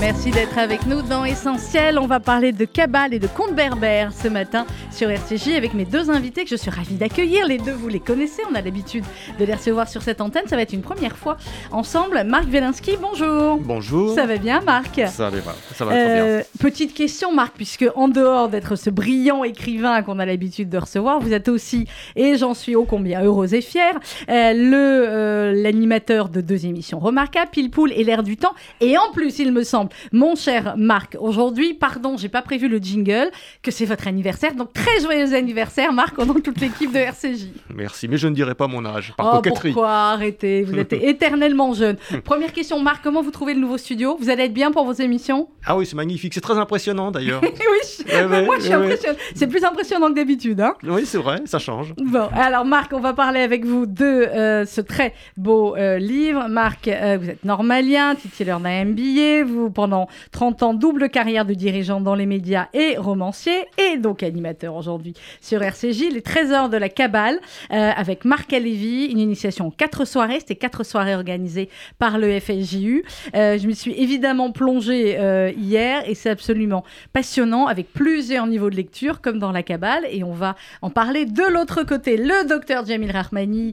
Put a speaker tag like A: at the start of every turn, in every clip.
A: Merci d'être avec nous dans Essentiel. On va parler de Kabbale et de contes berbères ce matin sur RCJ avec mes deux invités que je suis ravie d'accueillir. Les deux, vous les connaissez, on a l'habitude de les recevoir sur cette antenne. Ça va être une première fois ensemble. Marc Velinski, bonjour.
B: Bonjour.
A: Ça va bien, Marc?
B: Ça va, ça va très
A: Euh,
B: bien.
A: Petite question, Marc, puisque en dehors d'être ce brillant écrivain qu'on a l'habitude de recevoir, vous êtes aussi, et j'en suis ô combien heureuse et fière, euh, le euh, l'animateur de deux émissions remarquables, Pile Poule et L'air du temps. Et en plus, il me semble, mon cher Marc, aujourd'hui, pardon, j'ai pas prévu le jingle, que c'est votre anniversaire. Donc très joyeux anniversaire, Marc, au nom de toute l'équipe de RCJ.
B: Merci, mais je ne dirai pas mon âge, par
A: Oh,
B: coquetterie.
A: pourquoi Arrêtez, vous êtes éternellement jeune. Première question, Marc, comment vous trouvez le nouveau studio? Vous allez être bien pour vos émissions?
B: Ah oui, c'est magnifique, c'est très impressionnant d'ailleurs.
A: Oui, je-
B: Ouais, ouais,
A: moi je suis
B: ouais.
A: impressionnée. C'est plus impressionnant que d'habitude. Hein
B: oui, c'est vrai, ça change.
A: bon, alors Marc, on va parler avec vous de euh, ce très beau euh, livre. Marc, euh, vous êtes normalien, titulaire d'un MBA, vous pendant 30 ans, double carrière de dirigeant dans les médias et romancier, et donc animateur aujourd'hui sur RCJ, les trésors de la Kabbale, euh, avec Marc Alévi, une initiation en quatre soirées, c'était quatre soirées organisées par le FSJU. Euh, je m'y suis évidemment plongée euh, hier et c'est absolument passionnant avec plusieurs niveaux de lecture comme dans la Kabbale et on va en parler de l'autre côté. Le docteur Jamil Rahmani.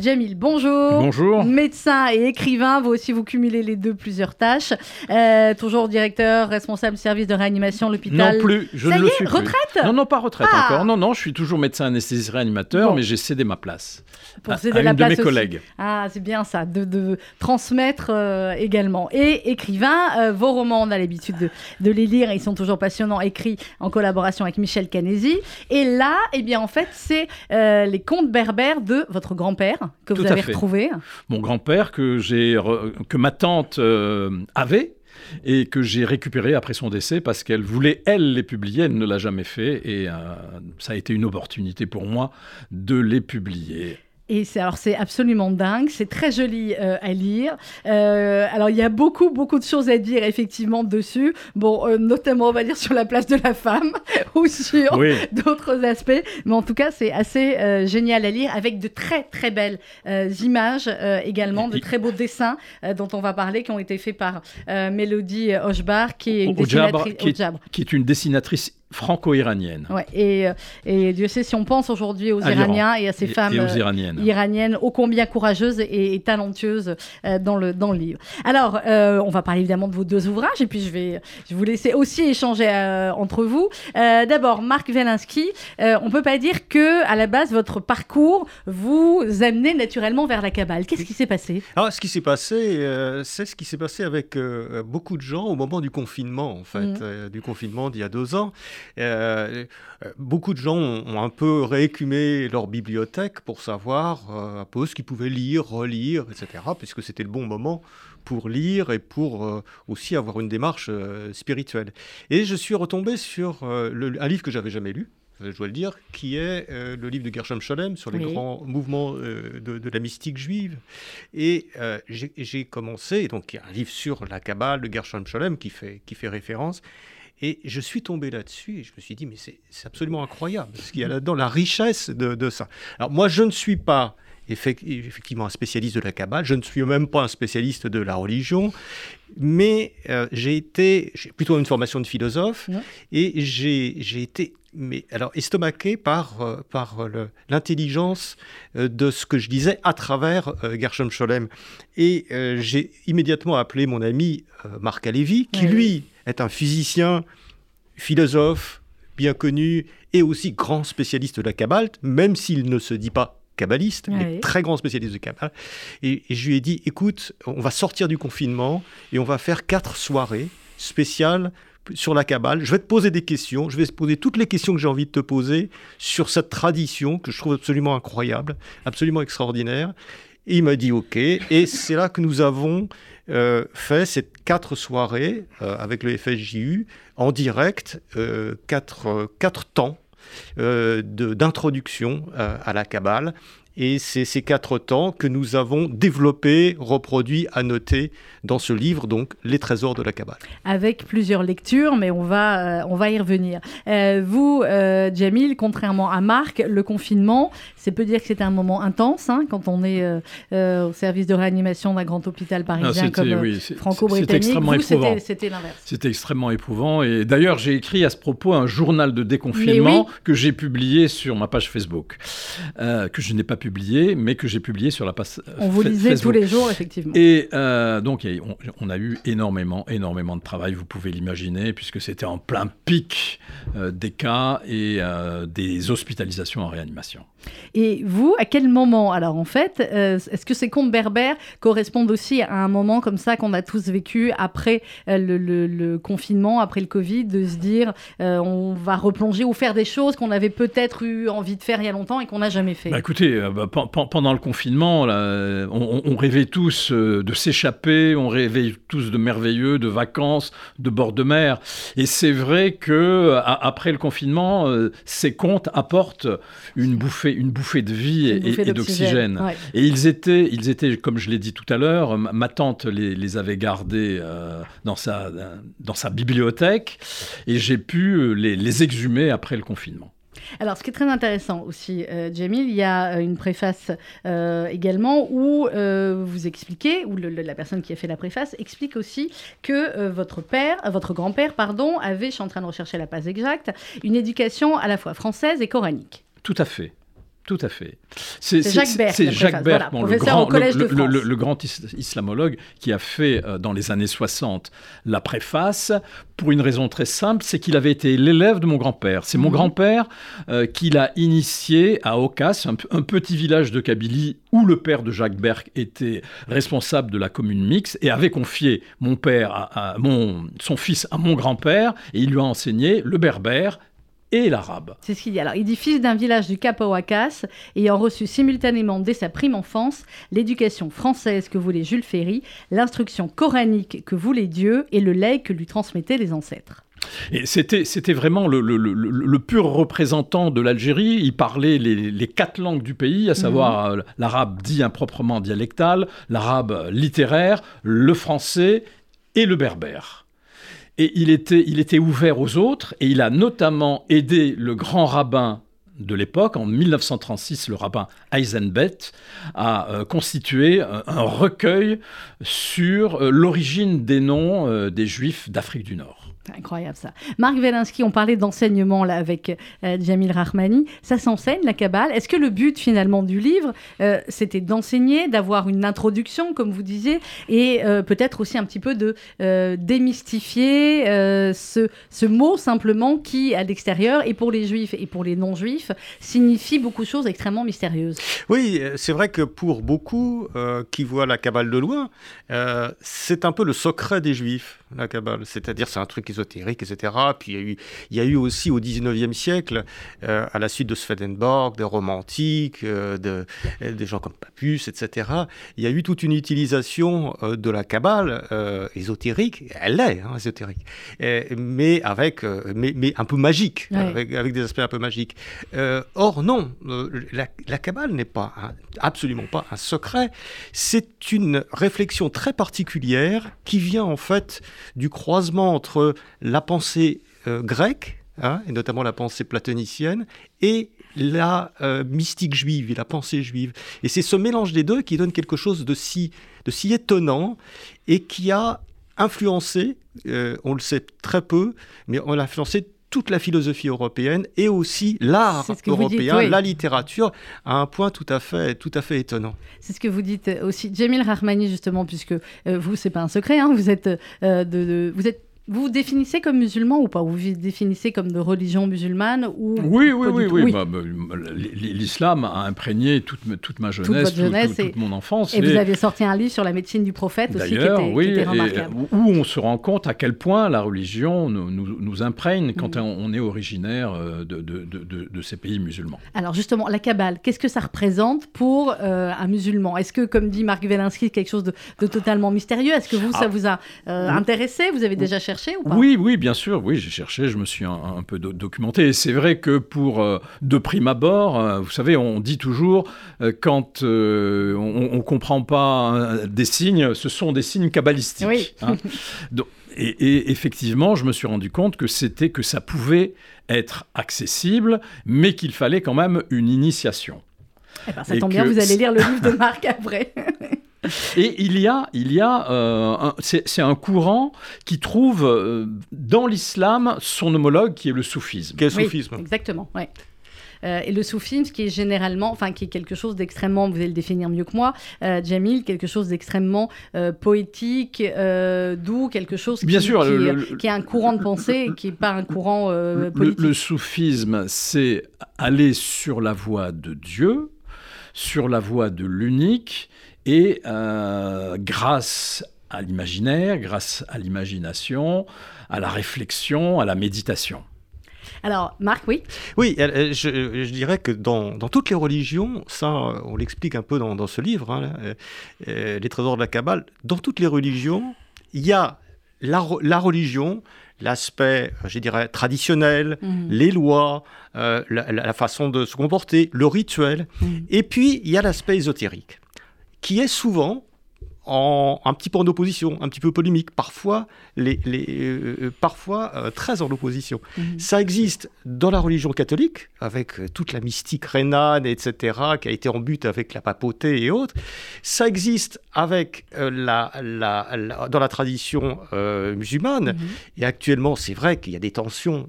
A: Jamil, bonjour.
C: Bonjour.
A: Médecin et écrivain, vous aussi vous cumulez les deux plusieurs tâches. Euh, toujours directeur, responsable du service de réanimation à l'hôpital.
C: Non plus, je
A: Ça
C: ne
A: y
C: le
A: est,
C: suis plus.
A: retraite?
C: Non, non, pas retraite
A: Ah.
C: encore. Non, non, je suis toujours médecin anesthésiste réanimateur,
A: Bon.
C: mais j'ai cédé ma place
A: Pour
C: à,
A: céder
C: à
A: la
C: une de mes
A: aussi.
C: collègues.
A: Ah, c'est bien ça, de, de transmettre euh, également. Et écrivain, euh, vos romans, on a l'habitude de, de les lire, et ils sont toujours passionnants, écrits en collaboration avec Michel Canesi. Et là, eh bien, en fait, c'est euh, les contes berbères de votre grand-père que
C: Tout
A: vous avez retrouvé.
C: Mon grand-père que j'ai re- que ma tante euh, avait et que j'ai récupéré après son décès parce qu'elle voulait elle les publier, elle ne l'a jamais fait et euh, ça a été une opportunité pour moi de les publier.
A: Et c'est alors c'est absolument dingue, c'est très joli euh, à lire. Euh, alors il y a beaucoup beaucoup de choses à dire effectivement dessus. Bon, euh, notamment on va dire sur la place de la femme ou sur
C: Oui.
A: d'autres aspects. Mais en tout cas, c'est assez euh, génial à lire avec de très très belles euh, images euh, également, de très beaux dessins euh, dont on va parler qui ont été faits par euh, Mélodie Hochbar qui est une dessinatrice.
C: qui est une dessinatrice franco-iranienne.
A: Ouais, et, euh, et Dieu sait si on pense aujourd'hui aux
C: À l'Iran.
A: Iraniens et à ces
C: Et-
A: femmes
C: et aux
A: euh,
C: iraniennes.
A: iraniennes ô combien courageuses et, et talentueuses euh, dans, le, dans le livre. Alors, euh, on va parler évidemment de vos deux ouvrages et puis je vais, je vais vous laisser aussi échanger euh, entre vous. Euh, D'abord, Marc Velinski, euh, on peut pas dire que à la base, votre parcours vous amenait naturellement vers la Kabbale. Qu'est-ce qui s'est passé?
B: Ah, ce qui s'est passé, euh, c'est ce qui s'est passé avec euh, beaucoup de gens au moment du confinement, en fait, euh, du confinement d'il y a deux ans. Euh, euh, beaucoup de gens ont, ont un peu réécumé leur bibliothèque pour savoir euh, un peu ce qu'ils pouvaient lire, relire, etc., puisque c'était le bon moment pour lire et pour euh, aussi avoir une démarche spirituelle. Et je suis retombé sur le- un livre que j'avais jamais lu. Je dois le dire, qui est euh, le livre de Gershom Scholem sur les
A: Oui.
B: grands mouvements euh, de, de la mystique juive. Et euh, j'ai j'ai commencé, donc il y a un livre sur la Kabbale de Gershom Scholem qui fait, qui fait référence. Et je suis tombé là-dessus et je me suis dit, mais c'est absolument incroyable, ce qu'il y a là-dedans, la richesse de, de ça. Alors moi, je ne suis pas effec- effectivement un spécialiste de la Kabbale, je ne suis même pas un spécialiste de la religion, mais euh, j'ai été, j'ai plutôt une formation de philosophe,
A: Ouais.
B: et j'ai été mais alors estomaqué par, euh, par l'intelligence euh, de ce que je disais à travers euh, Gershom Scholem. Et j'ai immédiatement appelé mon ami Marc Alévi, qui
A: Ouais.
B: lui est un physicien, philosophe, bien connu, et aussi grand spécialiste de la Kabbale, même s'il ne se dit pas kabbaliste,
A: Ouais.
B: mais très grand spécialiste de Kabbale. Et, et je lui ai dit, écoute, on va sortir du confinement et on va faire quatre soirées spéciales sur la Kabbale. Je vais te poser des questions, je vais te poser toutes les questions que j'ai envie de te poser sur cette tradition que je trouve absolument incroyable, absolument extraordinaire. Il m'a dit OK. Et c'est là que nous avons euh, fait ces quatre soirées euh, avec le FSJU en direct, euh, quatre, quatre temps d'introduction à la Kabbale. Et c'est ces quatre temps que nous avons développés, reproduits, annotés dans ce livre, donc Les trésors de la Kabbale.
A: Avec plusieurs lectures, mais on va, euh, on va y revenir. Euh, vous, euh, Jamil, contrairement à Marc, le confinement, c'est peut dire que c'était un moment intense hein, quand on est au service de réanimation d'un grand hôpital parisien comme
C: oui,
A: franco-britannique.
C: extrêmement éprouvant.
A: C'était l'inverse.
C: C'était extrêmement éprouvant. Et d'ailleurs, j'ai écrit à ce propos un journal de déconfinement que j'ai publié sur ma page Facebook, que je n'ai pas publié, mais que j'ai publié sur la page.
A: On vous lisait tous les jours, effectivement.
C: Et donc, on, on, a eu énormément, énormément de travail, vous pouvez l'imaginer, puisque c'était en plein pic euh, des cas et euh, des hospitalisations en réanimation.
A: Et vous, à quel moment? Alors en fait, euh, est-ce que ces contes berbères correspondent aussi à un moment comme ça qu'on a tous vécu après le, confinement, après le Covid, de se dire on va replonger ou faire des choses qu'on avait peut-être eu envie de faire il y a longtemps et qu'on n'a jamais fait?
C: Bah, Écoutez, bah, pendant le confinement, on, on, rêvait tous de s'échapper, on rêvait tous de merveilleux, de vacances, de bord de mer. Et c'est vrai que après le confinement, euh, ces contes apportent une bouffée, une bouffée de vie et, d'oxygène. Et ils étaient, ils étaient, comme je l'ai dit tout à l'heure, ma tante les, avait gardés euh, dans, sa, dans sa bibliothèque et j'ai pu les, les exhumer après le confinement.
A: Alors, ce qui est très intéressant aussi, euh, Jamil, il y a euh, une préface euh, également où vous expliquez, ou la personne qui a fait la préface explique aussi que votre père, votre grand-père, pardon, avait, je suis en train de rechercher la passe exacte, une éducation à la fois française et coranique.
C: Tout à fait. Tout à fait.
A: C'est Jacques Berck.
C: C'est Jacques Berck,
A: le, grand,
C: le, grand islamologue qui a fait euh, dans les années 60 la préface pour une raison très simple, c'est qu'il avait été l'élève de mon grand-père. C'est mon mhm. grand-père euh, qui l'a initié à Ocas, un, petit village de Kabylie où le père de Jacques Berck était responsable de la commune mixte et avait confié mon père à, mon, son fils à mon grand-père et il lui a enseigné le berbère et l'arabe.
A: C'est ce qu'il dit. Alors, il dit fils d'un village du Cap Oakas, ayant reçu simultanément dès sa prime enfance l'éducation française que voulait Jules Ferry, l'instruction coranique que voulait Dieu et le legs que lui transmettaient les ancêtres.
C: Et c'était, c'était vraiment le, le, pur représentant de l'Algérie. Il parlait les, quatre langues du pays, à savoir mhm. euh, l'arabe dit improprement dialectal, l'arabe littéraire, le français et le berbère. Et il était, ouvert aux autres, et il a notamment aidé le grand rabbin de l'époque, en 1936, le rabbin Eisenbeth a euh, constitué euh, un recueil sur euh, l'origine des noms des Juifs d'Afrique du Nord.
A: Incroyable ça. Marc Velinsky, on parlait d'enseignement là avec euh, Jamil Rahmani. Ça s'enseigne la Kabbale. Est-ce que le but finalement du livre, euh, c'était d'enseigner, d'avoir une introduction, comme vous disiez, et euh, peut-être aussi un petit peu de démystifier ce, ce, mot simplement qui, à l'extérieur, et pour les juifs et pour les non-juifs, signifie beaucoup de choses extrêmement mystérieuses.
B: Oui, c'est vrai que pour beaucoup qui voient la Kabbale de loin, c'est un peu le secret des juifs, la Kabbale. C'est-à-dire, c'est un truc ésotérique, etc. Puis il y a eu, il y a eu aussi au 19e siècle, euh, à la suite de Swedenborg, des romantiques, euh, de, des gens comme Papus, etc., il y a eu toute une utilisation euh, de la Kabbale ésotérique, elle l'est, hein, ésotérique, mais, avec, mais, mais, un peu magique, avec, avec, des aspects un peu magiques. or, non, la, la Kabbale n'est pas, absolument pas un secret, c'est une réflexion très particulière qui vient en fait du croisement entre la pensée euh, grecque, hein, et notamment la pensée platonicienne, et la euh, mystique juive et la pensée juive. Et c'est ce mélange des deux qui donne quelque chose de si, étonnant et qui a influencé, euh, on le sait très peu, mais on a influencé toute la philosophie européenne et aussi l'art européen, la littérature, à un point tout à fait, tout à fait étonnant.
A: C'est ce que vous dites aussi, Jamil Rahmani justement, puisque vous, c'est pas un secret, hein, vous êtes, de, vous êtes vous vous définissez comme musulman ou pas? Vous vous définissez comme de religion musulmane ou
C: Oui, oui, oui. oui. Bah, bah, L'islam a imprégné toute, toute ma jeunesse, toute, mon enfance.
A: Et, vous aviez sorti un livre sur la médecine du prophète aussi, qui était, oui, qui était remarquable.
C: où on se rend compte à quel point la religion nous, nous, imprègne quand mm. on est originaire euh, de, de, de, ces pays musulmans.
A: Alors justement, la Kabbale, qu'est-ce que ça représente pour euh, un musulman? Est-ce que, comme dit Marc Velinsky, quelque chose de, totalement mystérieux? Est-ce que vous, ça ah. vous a euh, intéressé? Vous avez déjà cherché cherché ou pas?
C: Oui, oui, bien sûr. Oui, j'ai cherché, je me suis un, un peu do- documenté. Et c'est vrai que pour euh, de prime abord, euh, vous savez, on dit toujours euh, quand on ne comprend pas des signes, ce sont des signes kabbalistiques.
A: Oui.
C: hein. Donc, et, et effectivement, je me suis rendu compte que c'était que ça pouvait être accessible, mais qu'il fallait quand même une initiation.
A: Eh ben, ça
C: Et
A: tombe bien, vous allez lire le livre de Marc après.
C: Et il y a, il y a, euh, un- c'est un courant qui trouve euh, dans l'islam son homologue qui est le soufisme.
B: Quel
A: Oui,
B: soufisme
A: exactement, ouais. Euh, et le soufisme, qui est généralement, enfin, qui est quelque chose d'extrêmement, vous allez le définir mieux que moi, euh, Jamil, quelque chose d'extrêmement euh, poétique, euh, doux, quelque chose qui,
C: Bien sûr,
A: qui,
C: le-
A: est-
C: le-
A: qui est un courant de pensée, et qui n'est pas un courant euh,
C: Le,
A: politique.
C: le soufisme, c'est aller sur la voie de Dieu, sur la voie de l'unique, et euh, grâce à l'imaginaire, grâce à l'imagination, à la réflexion, à la méditation.
A: Alors, Marc, oui?
B: Oui, elle- elle- je, je dirais que dans, dans toutes les religions, ça, euh, on l'explique un peu dans, dans ce livre, hein, euh, euh, Les trésors de la Kabbale, dans toutes les religions, il y a la, re- la religion, l'aspect, euh, je dirais, traditionnel,
A: Mhm.
B: les lois, euh, la, la- la façon de se comporter, le rituel,
A: Mhm.
B: et puis il y a l'aspect ésotérique, qui est souvent en, un petit peu en opposition, un petit peu polémique, parfois, les, les, euh, euh, parfois euh, très en opposition.
A: Mhm.
B: Ça existe dans la religion catholique, avec toute la mystique rénane, etc., qui a été en but avec la papauté et autres. Ça existe avec euh, la, la- la- dans la tradition euh, musulmane.
A: Mhm.
B: Et actuellement, c'est vrai qu'il y a des tensions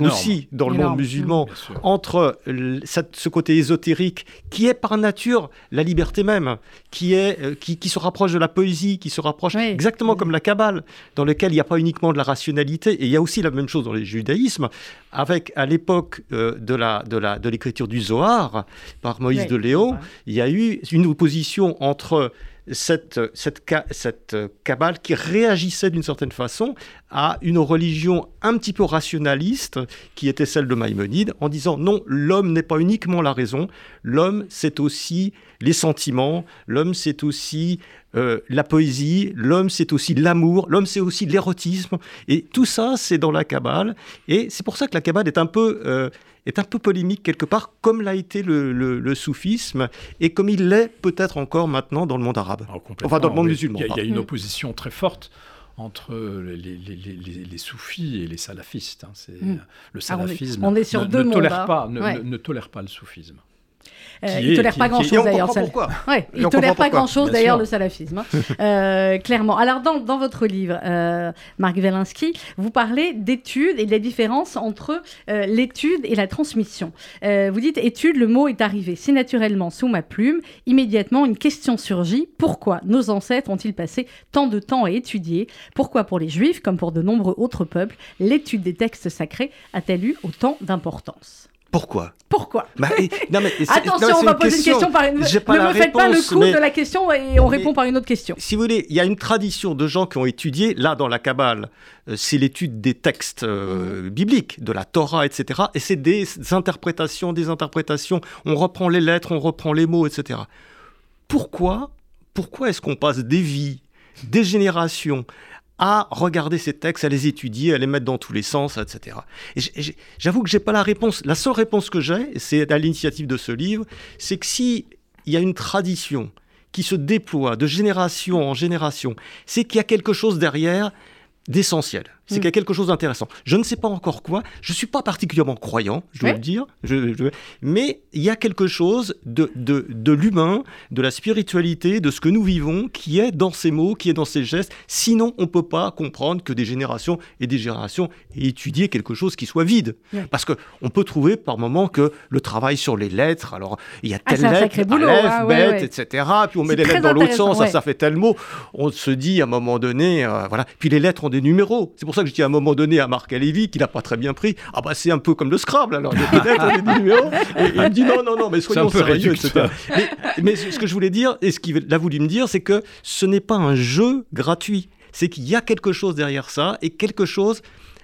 B: aussi dans le
A: Énorme.
B: monde musulman entre cette- ce côté ésotérique qui est par nature la liberté même, qui, est, euh, qui, qui se rapproche de la poésie, qui se rapproche
A: Oui.
B: exactement comme la Kabbale, dans lequel il n'y a pas uniquement de la rationalité, et il y a aussi la même chose dans le judaïsme, avec à l'époque euh, de la de la de l'écriture du Zohar par Moïse
A: Oui.
B: de Léon, il y a eu une opposition entre cette, cette, cette cabale qui réagissait d'une certaine façon à une religion un petit peu rationaliste qui était celle de Maïmonide en disant non, l'homme n'est pas uniquement la raison, l'homme c'est aussi les sentiments, l'homme c'est aussi euh, la poésie, l'homme c'est aussi l'amour, l'homme c'est aussi l'érotisme et tout ça c'est dans la cabale et c'est pour ça que la cabale est un peu euh, est un peu polémique quelque part, comme l'a été le, le- le soufisme et comme il l'est peut-être encore maintenant dans le monde arabe.
C: Complètement,
B: Enfin, dans le monde
C: oui.
B: musulman,
C: Il y a- il y, a
B: pardon.
C: une
A: Mm.
C: opposition très forte entre les, les- les- les- les soufis et les salafistes. hein. C'est,
A: Mm.
C: Le
A: Ah, on est-
C: salafisme
A: on est sur
C: ne,
A: deux
C: ne
A: mondes,
C: tolère
A: hein.
C: pas, ne,
A: Ouais.
C: ne- ne tolère pas le soufisme.
A: Euh, il
C: est-
A: tolère
C: qui-
A: pas grand-chose d'ailleurs.
B: pourquoi.
A: Ouais, il tolère pas grand-chose d'ailleurs le salafisme, hein. Euh, clairement. Alors dans, dans votre livre, euh, Marc Wielinski, vous parlez d'études et de la différence entre l'étude et la transmission. Vous dites étude, le mot est arrivé si naturellement sous ma plume. Immédiatement, une question surgit. Pourquoi nos ancêtres ont-ils passé tant de temps à étudier? Pourquoi pour les Juifs, comme pour de nombreux autres peuples, l'étude des textes sacrés a-t-elle eu autant d'importance?
B: Pourquoi?
A: Pourquoi?
B: Bah, et- non, mais c'est- non,
A: Attention, on va poser une question par une. Ne me faites pas le coup
B: mais-
A: de la question et on
B: Mais-
A: répond par une autre question.
B: Si vous voulez, il y a une tradition de gens qui ont étudié, là dans la Kabbale, euh, c'est l'étude des textes euh, bibliques, de la Torah, etc. Et c'est des interprétations, des interprétations. On reprend les lettres, on reprend les mots, etc. Pourquoi, pourquoi est-ce qu'on passe des vies, des générations à regarder ces textes, à les étudier, à les mettre dans tous les sens, etc. Et j'avoue que j'ai pas la réponse. La seule réponse que j'ai, c'est à l'initiative de ce livre, c'est que si il y a une tradition qui se déploie de génération en génération, c'est qu'il y a quelque chose derrière d'essentiel. C'est
A: Mm.
B: qu'il y a quelque chose d'intéressant. Je ne sais pas encore quoi. Je ne suis pas particulièrement croyant, je dois
A: Ouais.
B: le dire. Je- je- mais il y a quelque chose de, de, de l'humain, de la spiritualité, de ce que nous vivons, qui est dans ces mots, qui est dans ces gestes. Sinon, on ne peut pas comprendre que des générations et des générations aient étudié quelque chose qui soit vide.
A: Ouais.
B: Parce qu'on peut trouver par moments que le travail sur les lettres, alors il y a
A: Ah,
B: telle
A: un
B: lettre,
A: boulot,
B: aleph,
A: hein, ouais,
B: bête, etc. Puis on met les lettres dans l'autre sens, ça, ça fait tel mot. On se dit à un moment donné, euh, voilà. Puis les lettres ont des numéros. C'est pour ça que je dis à un moment donné à Marc Lévy, qu'il n'a pas très bien pris, ah bah c'est un peu comme le Scrabble, alors il y a des lettres, et des numéros. Et il me dit non, non, non, mais soyons
C: un peu
B: sérieux, etc. Mais, mais ce que je voulais dire, et ce qu'il a voulu me dire, c'est que ce n'est pas un jeu gratuit. C'est qu'il y a quelque chose derrière ça, et quelque chose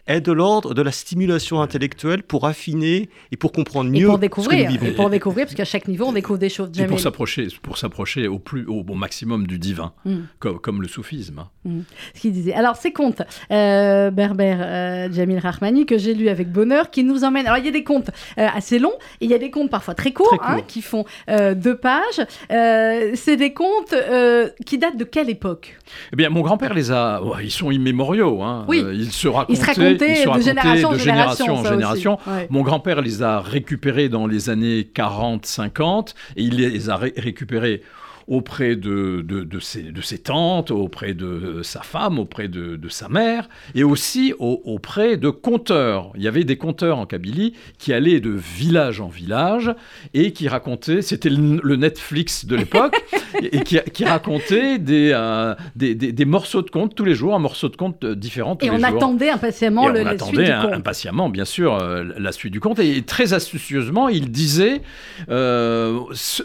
B: est de l'ordre de la stimulation intellectuelle pour affiner et pour comprendre mieux
A: et pour
B: ce que
A: découvrir,
B: nous vivons.
A: et pour découvrir, parce qu'à chaque niveau, on découvre des choses.
C: Et pour s'approcher, pour s'approcher au plus, au, au maximum du divin,
A: Mm.
C: comme, comme le soufisme. hein.
A: ce qu'il disait. Alors, ces contes, euh, Berbère euh, Jamil Rahmani, que j'ai lu avec bonheur, qui nous emmènent. Alors, il y a des contes euh, assez longs, et il y a des contes parfois très courts,
C: Très
A: hein, qui font euh, deux pages. Euh, c'est des contes euh, qui datent de quelle époque?
C: Eh bien, mon grand-père les a. ouais, ils sont immémoriaux. Hein.
A: Oui.
C: Euh, ils se racontaient,
A: Ils se racontaient
C: ils
A: de génération en
C: de
A: génération.
C: génération en
A: ça aussi.
C: génération.
A: Ouais.
C: Mon grand-père les a récupérés dans les années 40-50 et il les a ré- récupérés auprès de, de, de ses, de ses tantes, auprès de sa femme, auprès de, sa mère, et aussi au- auprès de conteurs. Il y avait des conteurs en Kabylie qui allaient de village en village et qui racontaient, c'était le, le Netflix de l'époque, et qui, qui racontaient des, euh, des, des- des morceaux de contes tous les jours, un morceau de conte euh, différent tous
A: Et
C: les
A: on
C: jours.
A: attendait impatiemment le,
C: on
A: la
C: attendait
A: suite du
C: un-
A: conte.
C: impatiemment, bien sûr, euh, la suite du conte. Et très astucieusement, il disait euh, ce-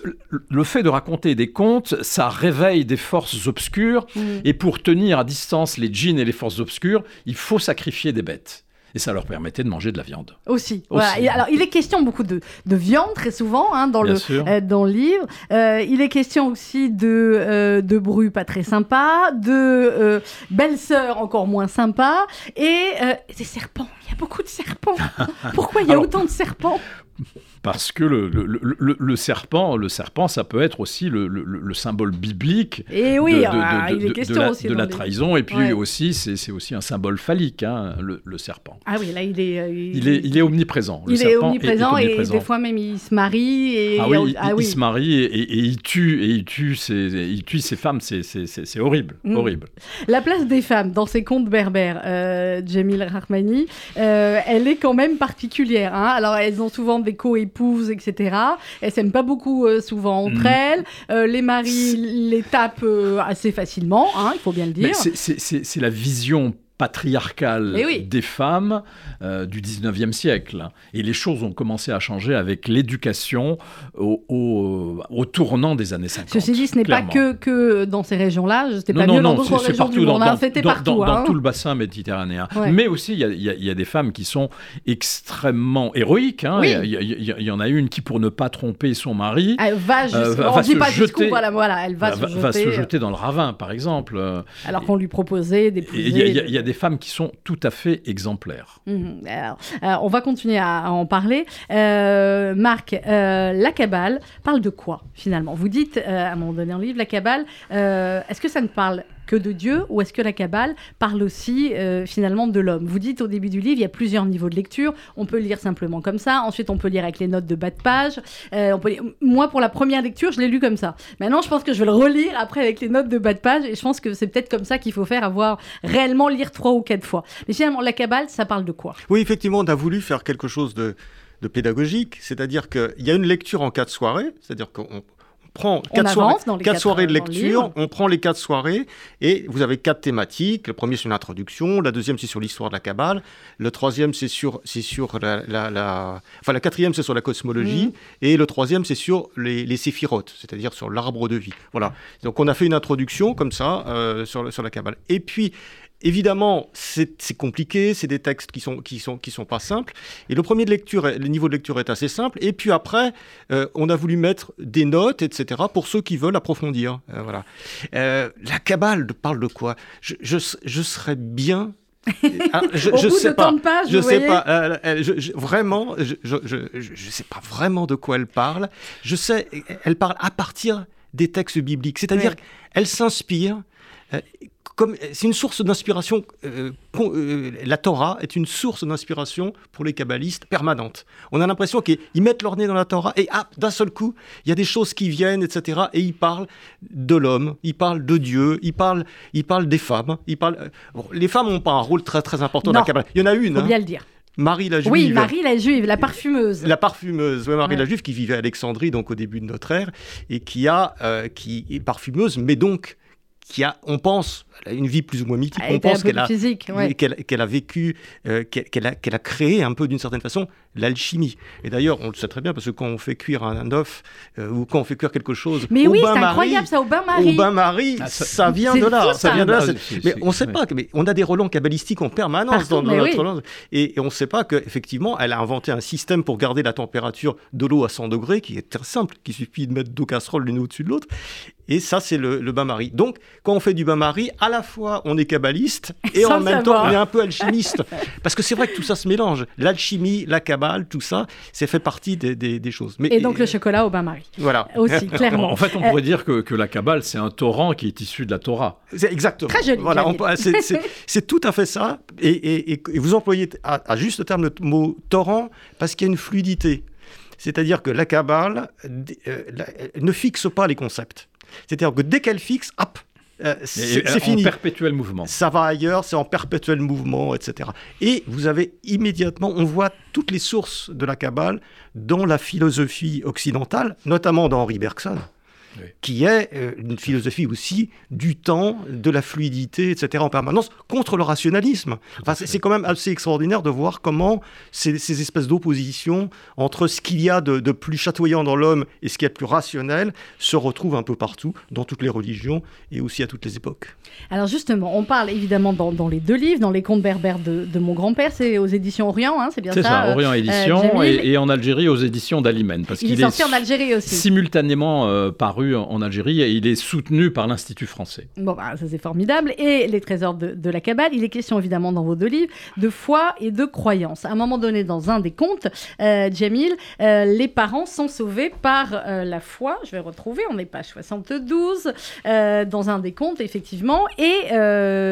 C: le fait de raconter des contes, ça réveille des forces obscures. Et pour tenir à distance les djinns et les forces obscures, il faut sacrifier des bêtes. Et ça leur permettait de manger de la viande.
A: Aussi. Voilà. Et alors, il est question beaucoup de, de viande, très souvent, hein, dans,
C: Bien
A: le,
C: sûr.
A: euh, dans le livre. Euh, il est question aussi de, euh, de bru pas très sympa, de euh, belle-sœur encore moins sympa, et des serpents. Il y a beaucoup de serpents. Pourquoi il y a
C: Alors-
A: autant de serpents?
C: Parce que le, le- le- le- le serpent, le serpent, ça peut être aussi le, le- le symbole biblique
A: Et oui,
C: de, de-
A: ah,
C: de- la,
A: aussi
C: trahison. Et puis
A: Ouais.
C: aussi, c'est aussi un symbole phallique, hein, le, serpent.
A: Ah oui, là, il est... euh,
C: Il est, il est omniprésent.
A: Il est omniprésent, et des fois même il se marie. Et
C: Ah oui, il,
A: ah
C: il se marie et, et- et il tue et il tue ses, il tue ses femmes, c'est horrible,
A: Mm.
C: horrible.
A: La place des femmes dans ces contes berbères, euh, Jamil Rahmani, euh, elle est quand même particulière. hein. Alors, elles ont souvent des co-épouses, etc. Elles s'aiment pas beaucoup euh, souvent entre
C: Mm.
A: elles. Euh, les maris les tapent euh, assez facilement, hein, il faut bien le dire.
C: c'est la vision patriarcale
A: Eh oui.
C: des femmes euh, du 19e siècle. Et les choses ont commencé à changer avec l'éducation au, au- au tournant des années 50.
A: Ceci dit, ce n'est pas que, que dans ces régions-là. C'était pas
C: non,
A: mieux dans
C: non,
A: d'autres
C: c'est- c'est
A: régions du
C: partout,
A: monde.
C: dans,
A: hein.
C: dans-
A: C'était
C: dans-
A: partout.
C: dans- dans
A: hein.
C: tout le bassin méditerranéen.
A: Ouais.
C: Mais aussi, il y a- y, y des femmes qui sont extrêmement héroïques. hein.
A: Oui.
C: Il y il y, y en a une qui, pour ne pas tromper son mari,
A: Elle va, juste,
C: Euh, va-
A: on
C: va
A: dit
C: se
A: pas jusqu'où,
C: jeter-
A: voilà, voilà, elle va,
C: va,
A: se,
C: va-
A: jeter,
C: va se
A: euh,
C: jeter dans le ravin, par exemple. Euh,
A: alors qu'on lui proposait d'épouser.
C: Il y, a- a femmes qui sont tout à fait exemplaires.
A: Mhm. Alors, euh, on va continuer à, en parler. Euh, Marc, euh, la Kabbale parle de quoi finalement? Vous dites à un moment donné le livre, la Kabbale, euh, est-ce que ça ne parle de Dieu ou est-ce que la Kabbale parle aussi euh, finalement de l'homme? Vous dites au début du livre, il y a plusieurs niveaux de lecture. On peut lire simplement comme ça. Ensuite, on peut lire avec les notes de bas de page. Euh, Moi, pour la première lecture, je l'ai lu comme ça. Maintenant, je pense que je vais le relire après avec les notes de bas de page. Et je pense que c'est peut-être comme ça qu'il faut faire, avoir réellement lire trois ou quatre fois. Mais finalement, la Kabbale, ça parle de quoi?
B: Oui, effectivement, on a voulu faire quelque chose de, de pédagogique, c'est-à-dire qu'il y a une lecture en quatre soirées, c'est-à-dire qu'on on prend
A: On
B: quatre, soirées,
A: dans les
B: quatre
A: quatre,
B: soirées de lecture, on prend les quatre soirées et vous avez quatre thématiques. Le premier, c'est une introduction, la deuxième, c'est sur l'histoire de la Kabbale, le troisième, c'est sur, sur la, la- la- Enfin, la quatrième, c'est sur la cosmologie,
A: Mhm.
B: et le troisième, c'est sur les, les séphirotes, c'est-à-dire sur l'arbre de vie. Voilà. Donc, on a fait une introduction comme ça euh, sur, sur la Kabbale. Et puis, Évidemment, c'est compliqué, c'est des textes qui sont, qui, sont, qui sont pas simples. Et le premier de lecture, le niveau de lecture est assez simple. Et puis après, euh, on a voulu mettre des notes, etc., pour ceux qui veulent approfondir. Euh, voilà. Euh, la Kabbale parle de quoi? Je, je, je serais bien. Ah, je,
A: Au
B: je
A: bout
B: sais
A: de
B: pas.
A: de
B: je
A: vous
B: sais
A: voyez
B: pas. euh, je- je- vraiment, je, je sais pas vraiment de quoi elle parle. Je sais, elle parle à partir des textes bibliques. C'est-à-dire
A: Ouais.
B: qu'elle s'inspire. euh, comme c'est une source d'inspiration. euh, euh, la Torah est une source d'inspiration pour les kabbalistes permanente. On a l'impression qu'ils mettent leur nez dans la Torah et ah, d'un seul coup, il y a des choses qui viennent, etc. Et ils parlent de l'homme, ils parlent de Dieu, ils parlent, ils parlent des femmes. Ils parlent. euh, bon, les femmes n'ont pas un rôle très très important dans la Kabbale. Il y en a une,
A: Faut
B: hein,
A: bien le dire.
B: Marie la Juive.
A: Oui, Marie la Juive, la parfumeuse.
B: La parfumeuse, ouais, Marie
A: Ouais.
B: la Juive, qui vivait à Alexandrie, donc au début de notre ère, et qui a, euh, qui est parfumeuse, mais donc qui a, on pense, elle a une vie plus ou moins mythique.
A: Elle
B: On pense qu'elle a,
A: ouais.
B: qu'elle, qu'elle a vécu, euh, qu'elle, a, qu'elle a créé un peu d'une certaine façon l'alchimie. Et d'ailleurs, on le sait très bien parce que quand on fait cuire un, un œuf euh, ou quand on fait cuire quelque chose
A: Mais
B: au
A: oui, c'est
B: bain-marie,
A: incroyable ça, au bain-marie.
B: au bain-marie,
C: Ah,
B: ça,
C: ça-
B: vient de là.
A: fou,
B: ça
A: ça.
B: vient de là.
C: Ah,
B: mais on ne sait
C: ouais.
B: pas. Mais on a des relents cabalistiques en permanence
A: Partout,
B: dans, notre
A: oui.
B: langue. Et, et on ne sait pas qu'effectivement, elle a inventé un système pour garder la température de l'eau à 100 degrés qui est très simple, qu'il suffit de mettre deux casseroles l'une au-dessus de l'autre. Et ça, c'est le, le bain-marie. Donc, quand on fait du bain-marie, à la fois, on est kabbaliste et en même
A: savoir.
B: temps, on est un peu alchimiste. Parce que c'est vrai que tout ça se mélange. L'alchimie, la kabbale, tout ça, c'est fait partie des, des- des choses. Mais,
A: Et donc le chocolat au bain-marie.
B: Voilà.
A: Aussi, clairement.
C: En fait, on
A: Euh,
C: pourrait dire que, que la Kabbale, c'est un torrent qui est issu de la Torah.
B: C'est exactement.
A: Très joli,
B: Voilà, c'est- tout à fait ça. Et, et- et- et vous employez à, à juste terme le mot torrent parce qu'il y a une fluidité. C'est-à-dire que la Kabbale euh, ne fixe pas les concepts. C'est-à-dire que dès qu'elle fixe, hop, euh, c'est
C: en
B: c'est fini.
C: perpétuel mouvement.
B: Ça va ailleurs, c'est en perpétuel mouvement, etc. Et vous avez immédiatement, on voit toutes les sources de la Kabbale dans la philosophie occidentale, notamment dans Henri Bergson,
C: Oui.
B: qui est euh, une philosophie aussi du temps, de la fluidité, etc. en permanence, contre le rationalisme. Enfin, c'est c'est quand même assez extraordinaire de voir comment ces, ces espèces d'opposition entre ce qu'il y a de, de plus chatoyant dans l'homme et ce qui est de plus rationnel se retrouvent un peu partout, dans toutes les religions et aussi à toutes les époques.
A: Alors justement, on parle évidemment dans, dans les deux livres, dans les contes berbères de, de mon grand-père, c'est aux éditions Orient, hein, c'est bien ça
C: C'est ça,
A: euh,
C: Orient Éditions
A: Jamil.
C: et, et en Algérie aux éditions d'Alimen. Parce
A: Il est
C: qu'il
A: sorti en Algérie aussi.
C: simultanément euh, paru en, Algérie et il est soutenu par l'Institut français.
A: Bon, bah, ça c'est formidable. Et les trésors de, la Kabbale, il est question évidemment dans vos deux livres de foi et de croyance. À un moment donné, dans un des contes, euh, Jamil, euh, les parents sont sauvés par euh, la foi. Je vais retrouver, on est page 72, euh, dans un des contes, effectivement. Et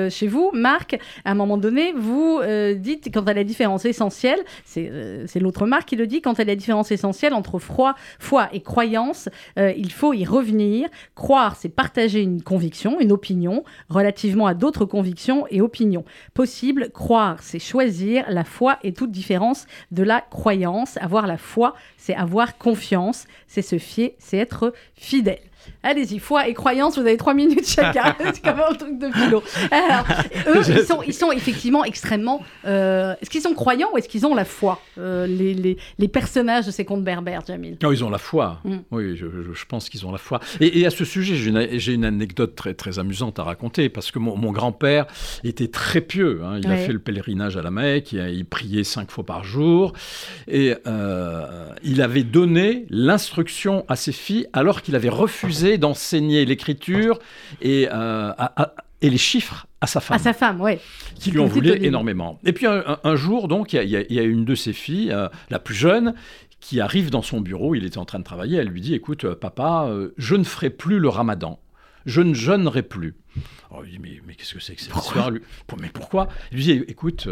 A: chez vous, Marc, à un moment donné, vous dites, quant à la différence essentielle, c'est l'autre Marc qui le dit, quant à la différence essentielle entre foi, foi et croyance, il faut y revenir. Croire, c'est partager une conviction, une opinion, relativement à d'autres convictions et opinions. Possible, croire, c'est choisir. La foi est toute différence de la croyance. Avoir la foi, c'est avoir confiance, c'est se fier, c'est être fidèle. Allez-y, foi et croyance, vous avez trois minutes chacun. c'est comme un truc de philo. Alors, eux, ils sont, ils sont effectivement extrêmement. euh, est-ce qu'ils sont croyants ou est-ce qu'ils ont la foi euh, les, les- les personnages de ces contes berbères, Jamil?
C: Non, ils ont la foi.
A: Mm.
C: Oui, je, je- je pense qu'ils ont la foi. Et, et à ce sujet, j'ai une, anecdote très, très amusante à raconter parce que mon, mon grand-père était très pieux. hein. Il a fait le pèlerinage à la Mecque, il priait cinq fois par jour. Et euh, il avait donné l'instruction à ses filles alors qu'il avait refusé d'enseigner l'écriture et, euh, à- à- et les chiffres à sa femme.
A: À sa femme, ouais.
C: qui lui en voulait énormément. Et puis un, jour, donc, il y a- y, y une de ses filles, euh, la plus jeune, qui arrive dans son bureau, il était en train de travailler, elle lui dit, écoute, euh, papa, euh, je ne ferai plus le ramadan, je ne jeûnerai plus. Alors, il dit, mais, mais qu'est-ce que c'est que cette histoire Mais pourquoi? Il lui dit, écoute,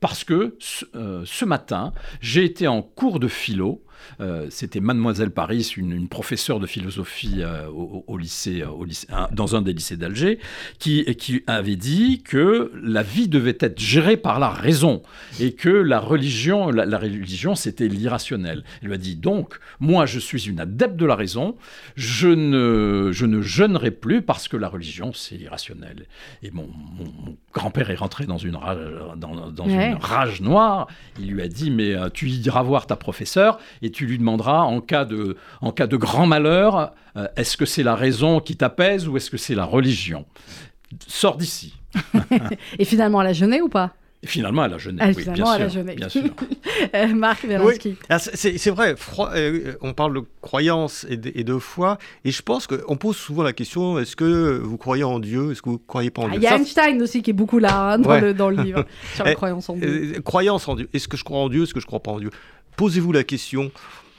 C: parce que ce, ce matin, j'ai été en cours de philo, euh, c'était Mademoiselle Paris, une, une professeure de philosophie euh, au, au lycée, au lycée- un- dans un des lycées d'Alger, qui, qui avait dit que la vie devait être gérée par la raison et que la religion, la, la religion, c'était l'irrationnel. Il lui a dit donc, moi, je suis une adepte de la raison, je ne, je ne jeûnerai plus parce que la religion, c'est irrationnel. Et mon, mon- mon grand-père est rentré dans une rage, dans, dans
A: Ouais.
C: une rage noire. Il lui a dit mais euh, tu iras voir ta professeure et tu lui demanderas en cas de, en cas de grand malheur, euh, est-ce que c'est la raison qui t'apaise ou est-ce que c'est la religion? Sors d'ici.
A: Et finalement, elle a jeûné ou pas?
C: Et finalement, elle a jeûné.
A: Ah,
C: oui,
A: finalement,
C: bien
A: elle a
C: sûr,
A: jeûné.
C: Bien sûr.
A: Euh, Marc Belansky.
B: Ah, c'est- vrai, euh, on parle de croyance et de, et de foi, et je pense qu'on pose souvent la question est-ce que vous croyez en Dieu Est-ce que vous ne croyez pas en
A: Ah,
B: Dieu
A: Il y a
B: Ça,
A: Einstein aussi qui est beaucoup là hein, dans,
B: Ouais.
A: le, dans le livre sur la
B: Eh,
A: croyance en Dieu.
B: euh, croyance en Dieu. Est-ce que je crois en Dieu Est-ce que je crois pas en Dieu? Posez-vous la question.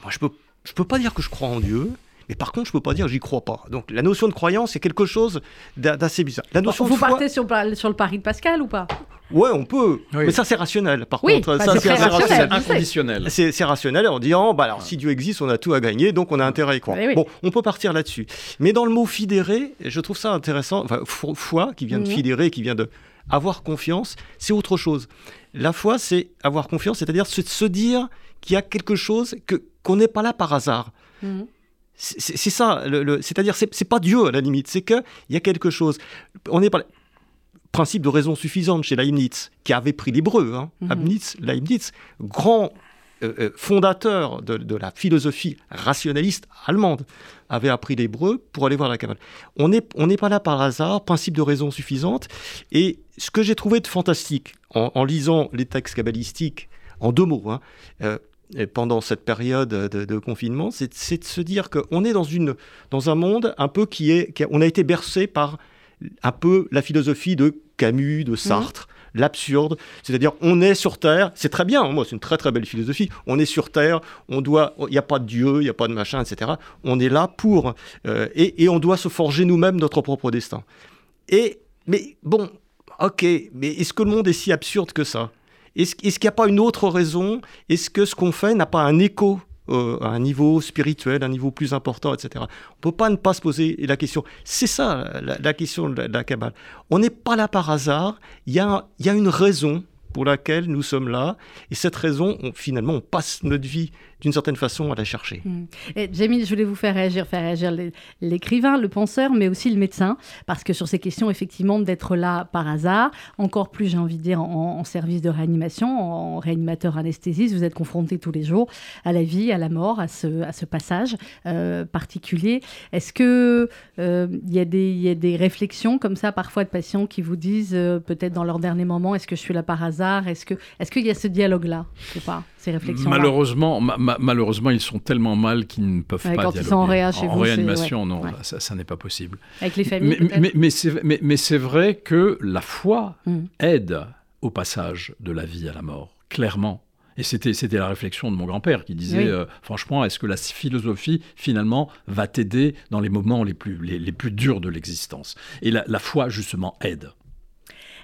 B: Moi, je peux, je peux pas dire que je crois en Dieu. Mais par contre, je peux pas dire que j'y crois pas. Donc, la notion de croyance, c'est quelque chose d'a- d'assez bizarre. La notion
A: Vous
B: de foi,
A: partez sur, le- sur le pari de Pascal ou pas?
B: Ouais, on peut.
C: Oui.
B: Mais ça, c'est rationnel. Par
A: Oui,
B: contre,
A: bah,
B: ça,
A: c'est rationnel.
C: Inconditionnel.
B: C'est rationnel en disant, bah alors si Dieu existe, on a tout à gagner, donc on a intérêt à y croire.
A: Eh oui.
B: Bon, on peut partir là-dessus. Mais dans le mot fidérer, je trouve ça intéressant, enfin, fo- foi, qui vient de
A: Mhm.
B: fidérer, qui vient de avoir confiance, c'est autre chose. La foi, c'est avoir confiance, c'est-à-dire se dire qu'il y a quelque chose, que qu'on n'est pas là par hasard.
A: Mhm.
B: C'est ça, le- le- c'est-à-dire c'est c'est pas Dieu à la limite, c'est qu'il y a quelque chose. On est pas là- principe de raison suffisante chez Leibniz, qui avait pris l'hébreu. Hein.
A: Mhm.
B: Leibniz, Leibniz, grand euh, euh, fondateur de, de la philosophie rationaliste allemande, avait appris l'hébreu pour aller voir la Kabbale. On n'est on n'est pas là par hasard, principe de raison suffisante. Et ce que j'ai trouvé de fantastique en, en lisant les textes kabbalistiques, en deux mots, hein, euh, et pendant cette période de, de confinement, c'est de se dire qu'on est dans, une, dans un monde un peu qui est... Qui a- on a été bercé par un peu la philosophie de Camus, de Sartre, l'absurde. C'est-à-dire, on est sur Terre, c'est très bien, moi, c'est une très très belle philosophie. On est sur Terre, on doit, il n'y a pas de Dieu, il n'y a pas de machin, etc. On est là pour, euh, et, et on doit se forger nous-mêmes notre propre destin. Et, mais bon, ok, mais est-ce que le monde est si absurde que ça? Est-ce qu'il n'y a pas une autre raison? Est-ce que ce qu'on fait n'a pas un écho euh, à un niveau spirituel, un niveau plus important, etc. On ne peut pas ne pas se poser la question. C'est ça la, question de la, de Kabbale. On n'est pas là par hasard. Il y a, une raison pour laquelle nous sommes là. Et cette raison, on- finalement, on passe notre vie d'une certaine façon à la chercher.
A: Mm. Et je voulais vous faire réagir, faire réagir l'écrivain, le penseur, mais aussi le médecin, parce que sur ces questions, effectivement, d'être là par hasard, encore plus, j'ai envie de dire, en, service de réanimation, en réanimateur anesthésiste, vous êtes confronté tous les jours à la vie, à la mort, à ce, passage euh, particulier. Est-ce que euh, il y, a des- réflexions comme ça, parfois, de patients qui vous disent, euh, peut-être dans leur dernier moment, est-ce que je suis là par hasard? Est-ce est-ce qu'il y a ce dialogue-là ou pas? Ces réflexions
C: Malheureusement, ma- ma- malheureusement, ils sont tellement mal qu'ils ne peuvent
A: Ouais,
C: pas
A: quand ils
C: dialoguer.
A: sont en réa chez vous, c'est-
C: réanimation,
A: ouais.
C: non,
A: Ouais.
C: ça, ça n'est pas possible.
A: Avec les familles,
C: Mais,
A: peut-être
C: mais, mais c'est vrai que la foi
A: Mm.
C: aide au passage de la vie à la mort, clairement. Et c'était c'était la réflexion de mon grand-père qui disait,
A: Oui.
C: euh, franchement, est-ce que la philosophie, finalement, va t'aider dans les moments les plus, les, les plus durs de l'existence? Et la, la foi, justement, aide.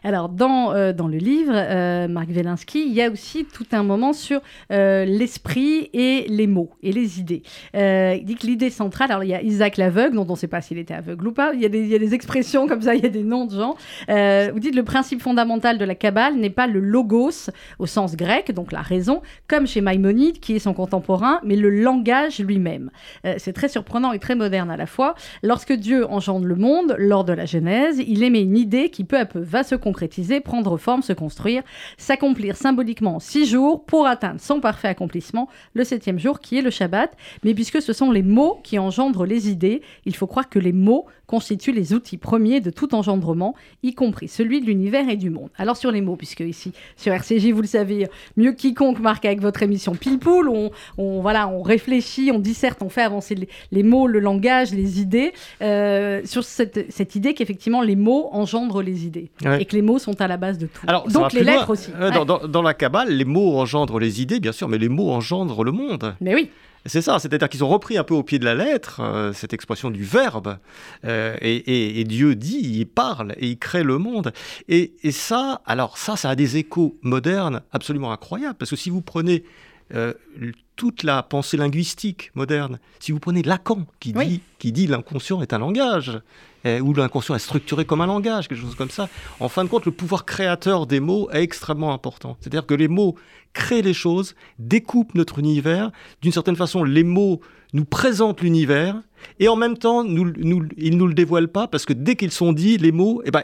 A: Alors, dans, euh, dans le livre, euh, Marc Wielinski, il y a aussi tout un moment sur euh, l'esprit et les mots et les idées. Il dit que l'idée centrale, alors il y a Isaac l'aveugle, dont on ne sait pas s'il était aveugle ou pas, il y, a des, il y a des expressions comme ça, il y a des noms de gens. Vous dites le principe fondamental de la Kabbale n'est pas le logos au sens grec, donc la raison, comme chez Maïmonide, qui est son contemporain, mais le langage lui-même. C'est très surprenant et très moderne à la fois. Lorsque Dieu engendre le monde, lors de la Genèse, il émet une idée qui peu à peu va se concrétiser, prendre forme, se construire, s'accomplir symboliquement en six jours pour atteindre son parfait accomplissement, le septième jour qui est le Shabbat. Mais puisque ce sont les mots qui engendrent les idées, il faut croire que les mots constituent les outils premiers de tout engendrement, y compris celui de l'univers et du monde. Alors sur les mots, puisque ici sur RCJ, vous le savez mieux que quiconque, Marc, avec votre émission Pile Poule, on, on, voilà, on réfléchit, on disserte, on fait avancer les, les mots, le langage, les idées, euh, sur cette, cette idée qu'effectivement les mots engendrent les idées
B: Ouais.
A: et que les mots sont à la base de tout.
B: Alors,
A: Donc les
B: loin.
A: lettres aussi.
B: Euh, dans- dans la Kabbale, les mots engendrent les idées, bien sûr, mais les mots engendrent le monde.
A: Mais oui,
B: C'est ça, c'est-à-dire qu'ils ont repris un peu au pied de la lettre euh, cette expression du verbe. Euh, et, et- et Dieu dit, il parle et il crée le monde. Et, et ça, alors ça, ça a des échos modernes absolument incroyables. Parce que si vous prenez euh, toute la pensée linguistique moderne, si vous prenez Lacan qui dit,
A: Oui.
B: qui dit l'inconscient est un langage, euh, ou l'inconscient est structuré comme un langage, quelque chose comme ça, en fin de compte, le pouvoir créateur des mots est extrêmement important. C'est-à-dire que les mots créent les choses, découpent notre univers. D'une certaine façon, les mots nous présentent l'univers. Et en même temps, nous, nous, ils ne nous le dévoilent pas parce que dès qu'ils sont dits, les mots, eh ben,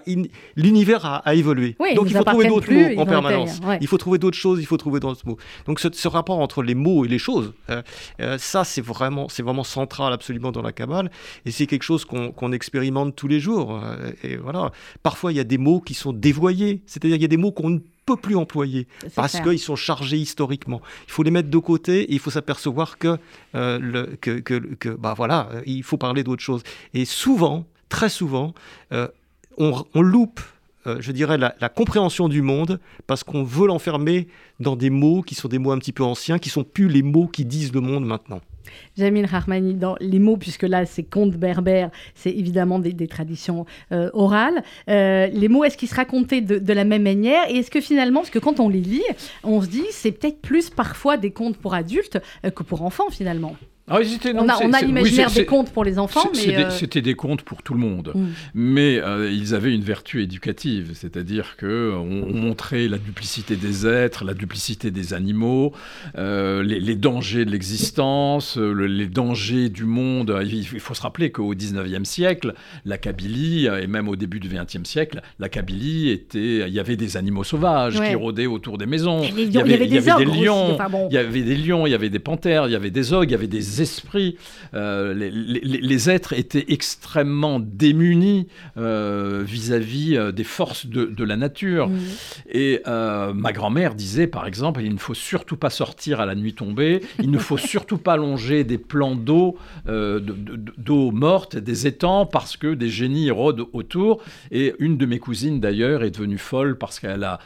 B: l'univers a, a évolué.
A: Oui,
B: Donc il faut trouver d'autres mots en permanence.
A: ouais.
B: Il faut trouver d'autres choses, il faut trouver d'autres mots. Donc ce, ce rapport entre les mots et les choses, euh, euh, ça c'est vraiment, c'est vraiment central absolument dans la Kabbale. Et c'est quelque chose qu'on qu'on expérimente tous les jours. Euh, et voilà. Parfois il y a des mots qui sont dévoyés, c'est-à-dire il y a des mots qu'on ne peut plus employer parce qu'ils sont chargés historiquement. Il faut les mettre de côté et il faut s'apercevoir que, euh, le, que, que, que, bah voilà, euh, il faut parler d'autre chose. Et souvent, très souvent, euh, on, on loupe, euh, je dirais, la, compréhension du monde parce qu'on veut l'enfermer dans des mots qui sont des mots un petit peu anciens, qui sont plus les mots qui disent le monde maintenant.
A: Jamil Rahmani, dans les mots, puisque là, c'est contes berbères, c'est évidemment des, traditions euh, orales. Euh, les mots, est-ce qu'ils se racontaient de, de la même manière? Et est-ce que finalement, parce que quand on les lit, on se dit, c'est peut-être plus parfois des contes pour adultes que pour enfants, finalement?
C: Ah non,
A: On a, on a
C: oui,
A: l'imaginaire des contes pour les enfants, euh,
C: C'était des contes pour tout le monde,
A: Mm.
C: mais euh, ils avaient une vertu éducative, c'est-à-dire que on, on montrait la duplicité des êtres, la duplicité des animaux, euh, les, les dangers de l'existence, le- les dangers du monde. Il, faut se rappeler qu'au 19e siècle, la Kabylie, et même au début du 20e siècle, la Kabylie était, il y avait des animaux sauvages
A: Ouais.
C: qui rôdaient autour des maisons.
A: Il y avait des
C: lions, il y avait des lions, il y avait des panthères, il y avait des ogres, il y avait des esprits. Euh, les, les- les êtres étaient extrêmement démunis euh, vis-à-vis euh, des forces de, de la nature. Et ma grand-mère disait, par exemple, il ne faut surtout pas sortir à la nuit tombée, il ne faut surtout pas longer des plans d'eau, de- de- d'eau morte, des étangs, parce que des génies rôdent autour. Et une de mes cousines, d'ailleurs, est devenue folle parce qu'elle a,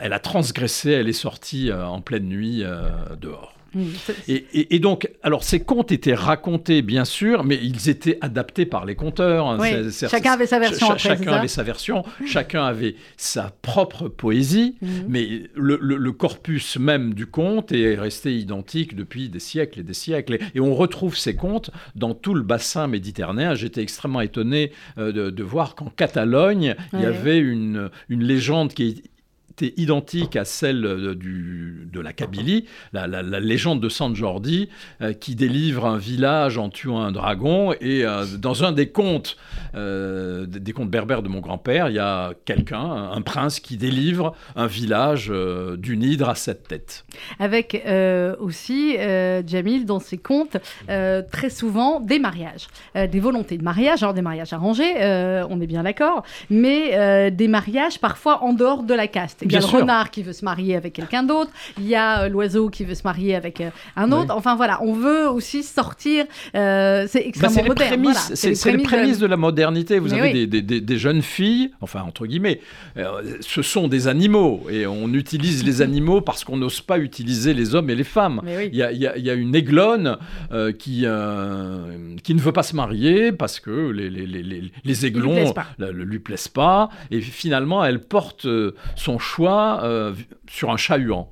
C: elle a transgressé, elle est sortie en pleine nuit dehors.
A: Mm.
C: Et, et- et donc, alors ces contes étaient racontés, bien sûr, mais ils étaient adaptés par les conteurs. hein.
A: Oui, chacun avait sa version après,
C: chacun avait sa version, chacun avait sa propre poésie,
A: Mhm.
C: mais le, le- le corpus même du conte est resté identique depuis des siècles et des siècles. Et, et on retrouve ces contes dans tout le bassin méditerranéen. J'étais extrêmement étonné euh, de, de voir qu'en Catalogne, il y avait une, une légende qui était identique à celle euh, du, de la Kabylie, la, la- légende de San Jordi, euh, qui délivre un village en tuant un dragon. Et euh, dans un des contes, des contes berbères de mon grand-père, il y a quelqu'un, un, prince, qui délivre un village d'une hydre à sept têtes.
A: Avec aussi, Jamil, dans ses contes, très souvent des mariages, des volontés de mariage, alors des mariages arrangés, on est bien d'accord, mais des mariages parfois en dehors de la caste. Il y a
C: Bien
A: le
C: sûr.
A: renard qui veut se marier avec quelqu'un d'autre, il y a euh, l'oiseau qui veut se marier avec euh, un
C: Oui.
A: autre. Enfin voilà, on veut aussi sortir. euh, c'est
C: Bah,
A: extrêmement
C: c'est les
A: moderne. voilà.
C: c'est- c'est les prémices de la modernité. Vous
A: Mais
C: avez
A: oui.
C: des, des- des- des jeunes filles, enfin entre guillemets, ce sont des animaux et on utilise les animaux parce qu'on n'ose pas utiliser les hommes et les femmes.
A: Oui.
C: Il y, a, y y une aiglonne qui, qui ne veut pas se marier parce que les, les, les, les- les aiglons ne lui plaisent pas. Et finalement, elle porte son choix euh, sur un chat-huant.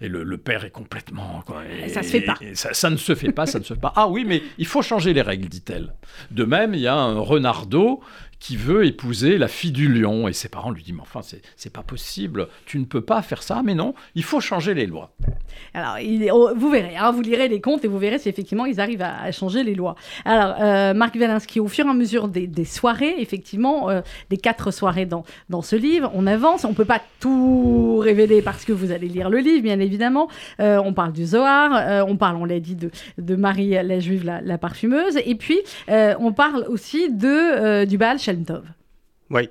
C: Et le, le père est complètement. quoi,
A: Et ça se fait pas.
C: ça ne se fait pas, ça ne se fait pas. Ah oui, mais il faut changer les règles, dit-elle. De même, il y a un renardeau qui veut épouser la fille du lion. Et ses parents lui disent Mais enfin, c'est pas possible, tu ne peux pas faire ça. Mais non, il faut changer les lois.
A: Alors, oh, vous verrez, hein, vous lirez les contes et vous verrez si effectivement ils arrivent à, changer les lois. Alors, euh, Marc Wielinski, au fur et à mesure des, des soirées, effectivement, euh, des quatre soirées dans, dans ce livre, on avance. On ne peut pas tout révéler parce que vous allez lire le livre, bien évidemment. Euh, on parle du Zohar, on parle, on l'a dit, de, de Marie la Juive, la, la parfumeuse. Et puis, on parle aussi de, du Baal
B: Oui.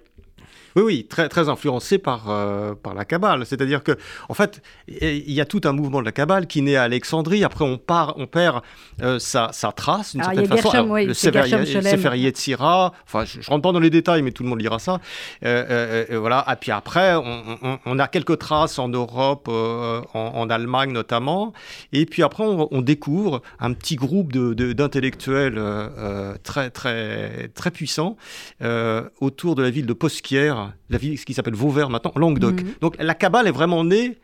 B: Oui, oui, très, très influencé par, euh, par la Kabbale. C'est-à-dire que, en fait, il y a tout un mouvement de la Kabbale qui naît à Alexandrie. Après, on, part, on perd euh, sa, sa trace, d'une
A: Ah,
B: certaine
A: a
B: façon.
A: Gershom, oui,
B: le Sefer, Yetzira, enfin, je, ne rentre pas dans les détails, mais tout le monde lira ça. Euh, euh, euh, voilà. Et puis après, on, on- on a quelques traces en Europe, euh, en, en Allemagne notamment. Et puis après, on, on découvre un petit groupe de- de- d'intellectuels euh, euh, très, très, très puissants euh, autour de la ville de Posquière, la ville ce qui s'appelle Vauvert maintenant, en Languedoc.
A: Mhm.
B: Donc la Kabbale est vraiment née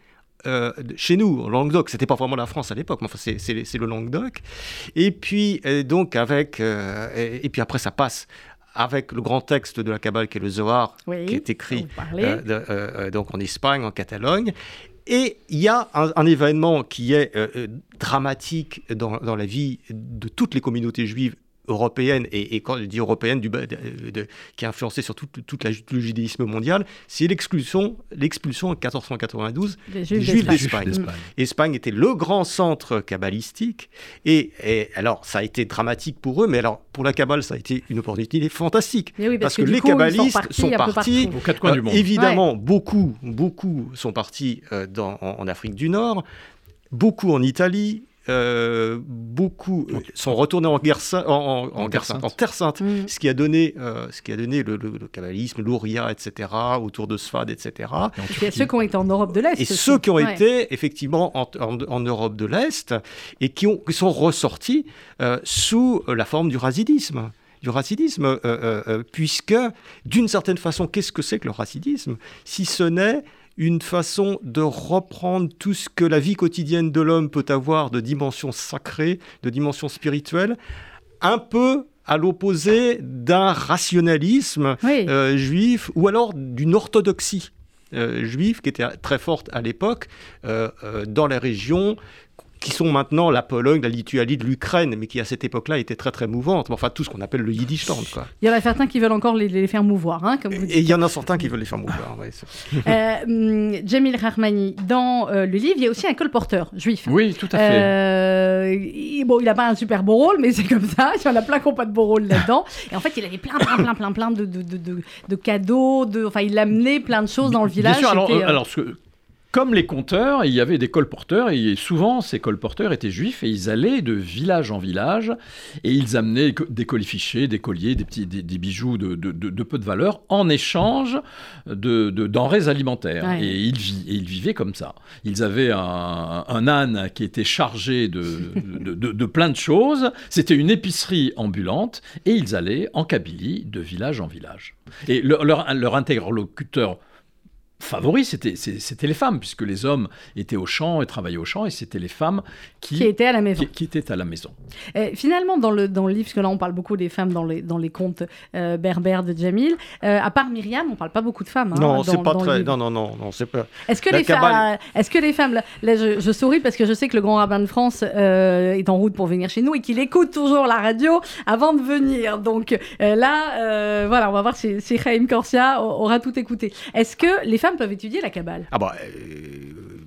B: euh, chez nous, en Languedoc. C'était pas vraiment la France à l'époque, mais enfin c'est- le Languedoc. Et puis euh, donc avec euh, et, et puis après ça passe avec le grand texte de la Kabbale qui est le Zohar,
A: Oui,
B: qui est écrit de- donc en Espagne, en Catalogne. Et il y a un, un événement qui est dramatique dans, dans la vie de toutes les communautés juives européennes, et, et quand je dis européenne, du, bas- de- de- qui a influencé sur tout, toute la, tout le judaïsme mondial, c'est l'expulsion, l'expulsion en 1492
A: Des Juifs d'Espagne.
B: Espagne était le grand centre kabbalistique. Et, et alors, ça a été dramatique pour eux, mais alors, pour la Kabbale, ça a été une opportunité fantastique.
A: Oui,
B: parce,
A: parce
B: que, les
A: coup, ils sont
B: kabbalistes
A: partis
B: sont partis.
A: partout.
C: Aux quatre coins
B: Euh,
C: du monde.
B: évidemment, beaucoup, beaucoup sont partis euh, dans, en, en Afrique du Nord, beaucoup en Italie. Euh, beaucoup euh, sont retournés en guerre sainte, en, en- en
C: En
B: guerre
C: Terre
B: sainte,
C: sainte.
B: en terre sainte,
A: Mm.
B: ce qui a donné, euh, ce qui a donné le, le- le kabbalisme, l'Ouria, etc., autour de Sfad, etc.
C: Et en
A: Et puis il y a
C: Turquie.
A: ceux qui ont été en Europe de l'Est.
B: Et
A: aussi.
B: ceux qui ont
A: Ouais.
B: été effectivement en, en- en Europe de l'Est et qui, ont, qui sont ressortis euh, sous la forme du racidisme. Du racidisme, euh, euh, euh, puisque d'une certaine façon, qu'est-ce que c'est que le racidisme? Si ce n'est une façon de reprendre tout ce que la vie quotidienne de l'homme peut avoir de dimension sacrée, de dimension spirituelle, un peu à l'opposé d'un rationalisme
A: Oui.
B: euh, juif ou alors d'une orthodoxie euh, juive qui était très forte à l'époque euh, dans les régions qui sont maintenant la Pologne, la Lituanie, de l'Ukraine, mais qui à cette époque-là étaient très très mouvantes. Enfin, tout ce qu'on appelle le Yiddishland. Quoi.
A: Il y en a certains qui veulent encore les, les faire mouvoir, hein, comme vous dites.
B: Et il y en a certains qui veulent les faire mouvoir. c'est-
A: Euh, hum, Jamil Rahmani, dans euh, le livre, il y a aussi un colporteur juif.
C: Oui, tout à fait.
A: Euh, il- bon, il n'a pas un super beau rôle, mais c'est comme ça. Il y en a plein qui n'ont pas de beau rôle là-dedans. Et en fait, il avait plein, plein, plein, plein, plein de, de, de, de- de cadeaux. De... Enfin, il amenait plein de choses dans le village.
C: Bien sûr, alors, euh,
A: euh,
C: alors, ce- comme les conteurs, il y avait des colporteurs, et souvent ces colporteurs étaient juifs, et ils allaient de village en village, et ils amenaient des colifichets, des colliers, des, petits, des, des bijoux de, de- de- de peu de valeur, en échange de, de denrées alimentaires.
A: Ouais.
C: Et, ils, vi- et ils vivaient comme ça. Ils avaient un, un âne qui était chargé de, plein de choses, c'était une épicerie ambulante, et ils allaient en Kabylie de village en village. Et leur, leur, leur interlocuteur favori, c'était les femmes, puisque les hommes étaient au champ et travaillaient au champ, et c'était les femmes qui,
A: qui était à la maison.
C: qui, qui étaient à la maison.
A: Euh, finalement, dans le, dans le livre, parce que là, on parle beaucoup des femmes dans les, dans les contes euh, berbères de Jamil, euh, à part Myriam, on parle pas beaucoup de femmes. hein,
B: non, c'est pas
A: dans
B: très. Non, non, non, non, c'est pas.
A: Est-ce que, les femmes,
B: cabale-
A: est-ce que les femmes, là, là, je, je souris parce que je sais que le grand rabbin de France euh, est en route pour venir chez nous et qu'il écoute toujours la radio avant de venir. Donc euh, là, euh, voilà, on va voir si, si Chaim Corsia aura tout écouté. Est-ce que les femmes peuvent étudier la cabale
B: Ah bah, euh,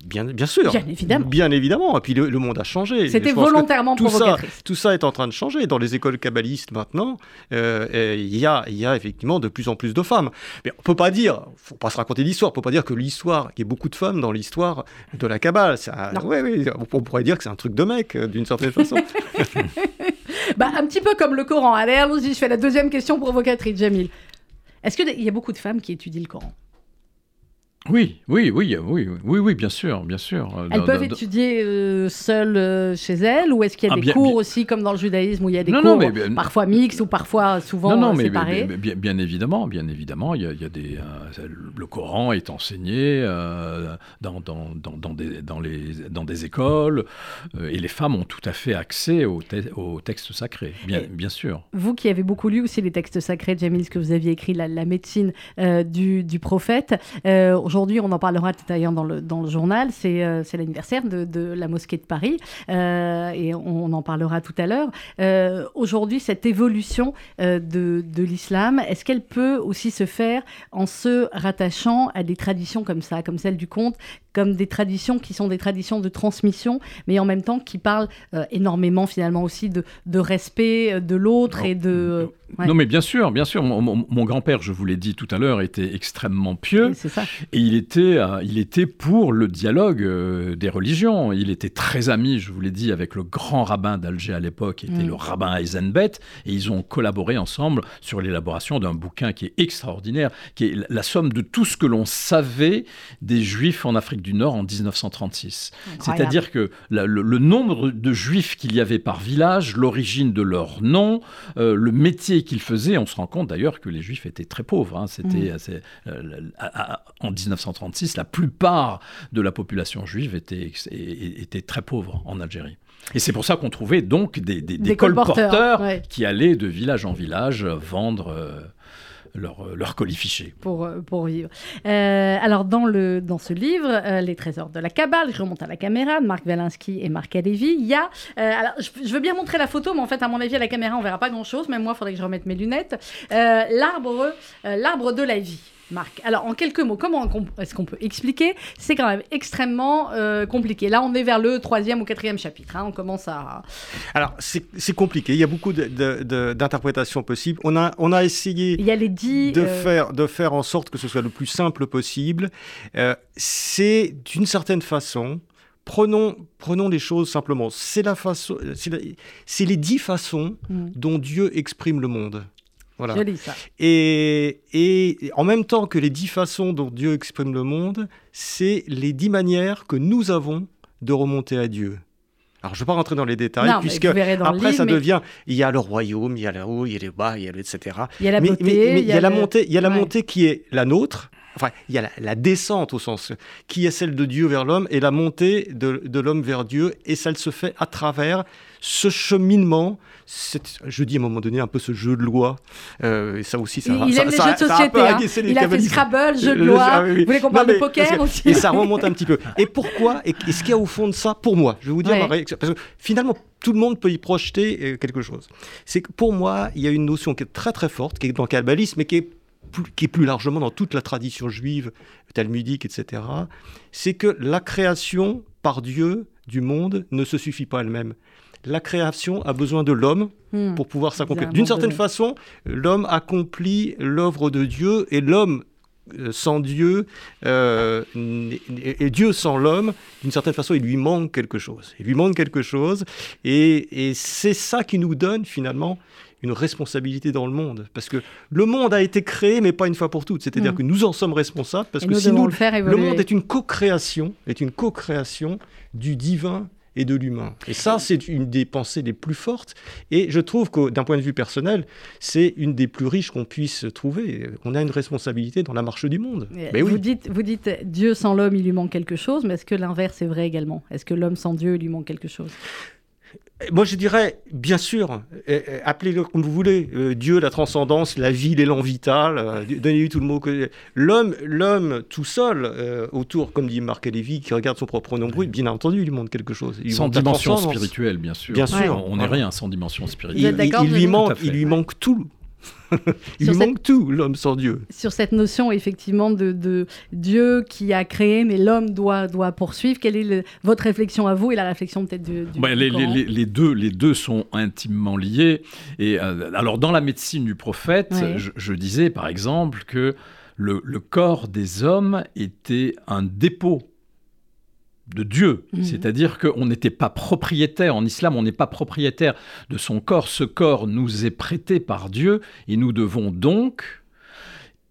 B: bien, bien sûr.
A: Bien évidemment.
B: Bien évidemment. Et puis le, le monde a changé.
A: C'était volontairement
B: tout ça,
A: provocatrice.
B: tout ça est en train de changer. Dans les écoles kabbalistes maintenant, euh, euh, il y, a, il y a effectivement de plus en plus de femmes. Mais on peut pas dire, faut pas se raconter l'histoire, on peut pas dire que l'histoire, qu'il y ait beaucoup de femmes dans l'histoire de la Kabbale. Ça,
A: Non.
B: ouais, ouais, on pourrait dire que c'est un truc de mec, euh, d'une certaine façon.
A: Bah, un petit peu comme le Coran. Allez, allons-y, je fais la deuxième question provocatrice, Jamil. Est-ce qu'il y a beaucoup de femmes qui étudient le Coran?
C: Oui, oui, oui, oui, oui, oui, bien sûr, bien sûr.
A: Elles
C: Dans-
A: peuvent
C: dans-
A: étudier euh, seules euh, chez elles ou est-ce qu'il y a
C: Ah,
A: des
C: bien-
A: cours
C: bien-
A: aussi comme dans le judaïsme où il y a des
C: Non,
A: cours
C: non, mais
A: parfois mixtes ou parfois souvent
C: non, non,
A: euh,
C: mais,
A: séparés?
C: mais- bien, bien évidemment, bien évidemment, il y a, il y a des, euh, le Coran est enseigné dans, dans, des, dans, les, dans des écoles, et les femmes ont tout à fait accès aux, te- aux textes sacrés, bien,
A: Et-
C: bien sûr.
A: Vous qui avez beaucoup lu aussi les textes sacrés, Jamil, ce que vous aviez écrit, la, la médecine du, du prophète. Aujourd'hui, on en parlera tout à l'heure dans le, dans le journal. C'est euh, l'anniversaire de, la mosquée de Paris euh, et on, en parlera tout à l'heure. Euh, Aujourd'hui, cette évolution de, de l'islam, est-ce qu'elle peut aussi se faire en se rattachant à des traditions comme ça, comme celle du conte, comme des traditions qui sont des traditions de transmission, mais en même temps qui parlent euh, énormément finalement aussi de, de respect euh, de l'autre et de... ouais.
C: Non, mais bien sûr, bien sûr. Mon, mon- mon grand-père, je vous l'ai dit tout à l'heure, était extrêmement pieux.
A: Ça.
C: Et il était, euh, il était pour le dialogue euh, des religions. Il était très ami, je vous l'ai dit, avec le grand rabbin d'Alger à l'époque, qui était
A: Mm.
C: le rabbin Eisenbet, et ils ont collaboré ensemble sur l'élaboration d'un bouquin qui est extraordinaire, qui est la somme de tout ce que l'on savait des Juifs en Afrique du Nord en 1936.
A: Incroyable.
C: C'est-à-dire que la- le, le nombre de Juifs qu'il y avait par village, l'origine de leur nom, euh, le métier qu'ils faisaient, on se rend compte d'ailleurs que les Juifs étaient très pauvres. hein. C'était
A: Mm.
C: assez- euh, en 1936, la plupart de la population juive était, très pauvre en Algérie. Et c'est pour ça qu'on trouvait donc des, des, des
A: Des colporteurs,
C: colporteurs
A: ouais.
C: qui allaient de village en village vendre euh, leur, leur colifiché.
A: pour, euh, pour vivre. Euh, alors, dans, le, dans ce livre, euh, Les trésors de la Kabbale, je remonte à la caméra, de Marc Walinsky et Marc Alévi, il y a... euh, alors, je, je veux bien montrer la photo, mais en fait, à mon avis, à la caméra, on verra pas grand-chose. Même moi, il faudrait que je remette mes lunettes. Euh, L'arbre euh, l'arbre de la vie. Marc. Alors, en quelques mots, comment est-ce qu'on peut expliquer? C'est quand même extrêmement euh, compliqué. Là, on est vers le troisième ou quatrième chapitre. hein. On commence à...
B: Alors, c'est compliqué. Il y a beaucoup d'interprétations possibles. On a, on a essayé.
A: Il y a les dix...
B: de,
A: euh,
B: faire, de faire en sorte que ce soit le plus simple possible. Euh, c'est d'une certaine façon, prenons, prenons les choses simplement. C'est la façon, c'est la- c'est les dix façons
A: Mm.
B: dont Dieu exprime le monde. Voilà.
A: Joli, ça.
B: Et, et en même temps que les dix façons dont Dieu exprime le monde, c'est les dix manières que nous avons de remonter à Dieu. Alors, je ne vais pas rentrer dans les détails,
A: Non,
B: puisque après,
A: livre,
B: ça
A: mais-
B: devient, il y a le royaume, il y a le haut, il y a le bas, il y a le etc.
A: Il y a la
B: mais
A: beauté,
B: mais- mais il y a la
A: le-
B: montée, il y a la
A: Ouais.
B: montée qui est la nôtre, enfin, il y a la, la descente au sens qui est celle de Dieu vers l'homme et la montée de, de l'homme vers Dieu, et ça se fait à travers ce cheminement, je dis à un moment donné un peu ce jeu de loi, euh, et ça aussi, ça,
A: il
B: ça,
A: aime les
B: ça-
A: jeux de société. hein.
B: les
A: Il a fait. Scrabble, jeu de loi.
B: ah oui, oui.
A: Vous voulez qu'on parle de poker aussi
B: Et ça remonte un petit peu. Et pourquoi Et, et ce qu'il y a au fond de ça, pour moi, je vais vous dire
A: Ouais.
B: ma réaction, parce que finalement, tout le monde peut y projeter euh, quelque chose. C'est que pour moi, il y a une notion qui est très très forte, qui est dans le kabbalisme, mais qui est plus, qui est plus largement dans toute la tradition juive, talmudique, etc. C'est que la création par Dieu du monde ne se suffit pas elle-même. La création a besoin de l'homme
A: Hmm.
B: pour pouvoir s'accomplir. D'une certaine façon, l'homme accomplit l'œuvre de Dieu et l'homme euh, sans Dieu euh, et Dieu sans l'homme, d'une certaine façon, il lui manque quelque chose. Il lui manque quelque chose et, et c'est ça qui nous donne finalement une responsabilité dans le monde. Parce que le monde a été créé, mais pas une fois pour toutes. C'est-à-dire
A: Mm.
B: que nous en sommes responsables parce
A: Et
B: que
A: nous
B: si nous,
A: le faire
B: le monde est une co-création, est une co-création du divin et de l'humain. Et ça, c'est une des pensées les plus fortes. Et je trouve que d'un point de vue personnel, c'est une des plus riches qu'on puisse trouver. On a une responsabilité dans la marche du monde.
A: Mais
B: Mais
A: vous,
B: oui.
A: dites, vous dites Dieu sans l'homme, il lui manque quelque chose, mais est-ce que l'inverse est vrai également? Est-ce que l'homme sans Dieu, il lui manque quelque chose?
B: Moi, je dirais, bien sûr, euh, euh, appelez-le comme vous voulez, euh, Dieu, la transcendance, la vie, l'élan vital, euh, donnez-lui tout le mot que... L'homme, l'homme tout seul, euh, autour, comme dit Marc Lévy, qui regarde son propre nombril, bien entendu, il lui manque quelque chose. Il
C: Sans dimension spirituelle, bien sûr.
B: Bien
A: sûr.
C: On n'est rien sans dimension spirituelle.
B: lui manque, il lui manque tout. il
A: Sur
B: lui
A: cette-
B: manque tout, l'homme sans Dieu.
A: Sur cette notion, effectivement, de, de Dieu qui a créé, mais l'homme doit, doit poursuivre, quelle est le- votre réflexion à vous et la réflexion peut-être du, du, du
C: les, les-
A: Coran
C: les- les deux, les deux sont intimement liés. Et euh, alors, dans la médecine du prophète,
A: Ouais.
C: je, je disais par exemple que le, le corps des hommes était un dépôt de Dieu.
A: Mhm.
C: C'est-à-dire qu'on n'était pas propriétaire. En islam, on n'est pas propriétaire de son corps. Ce corps nous est prêté par Dieu et nous devons donc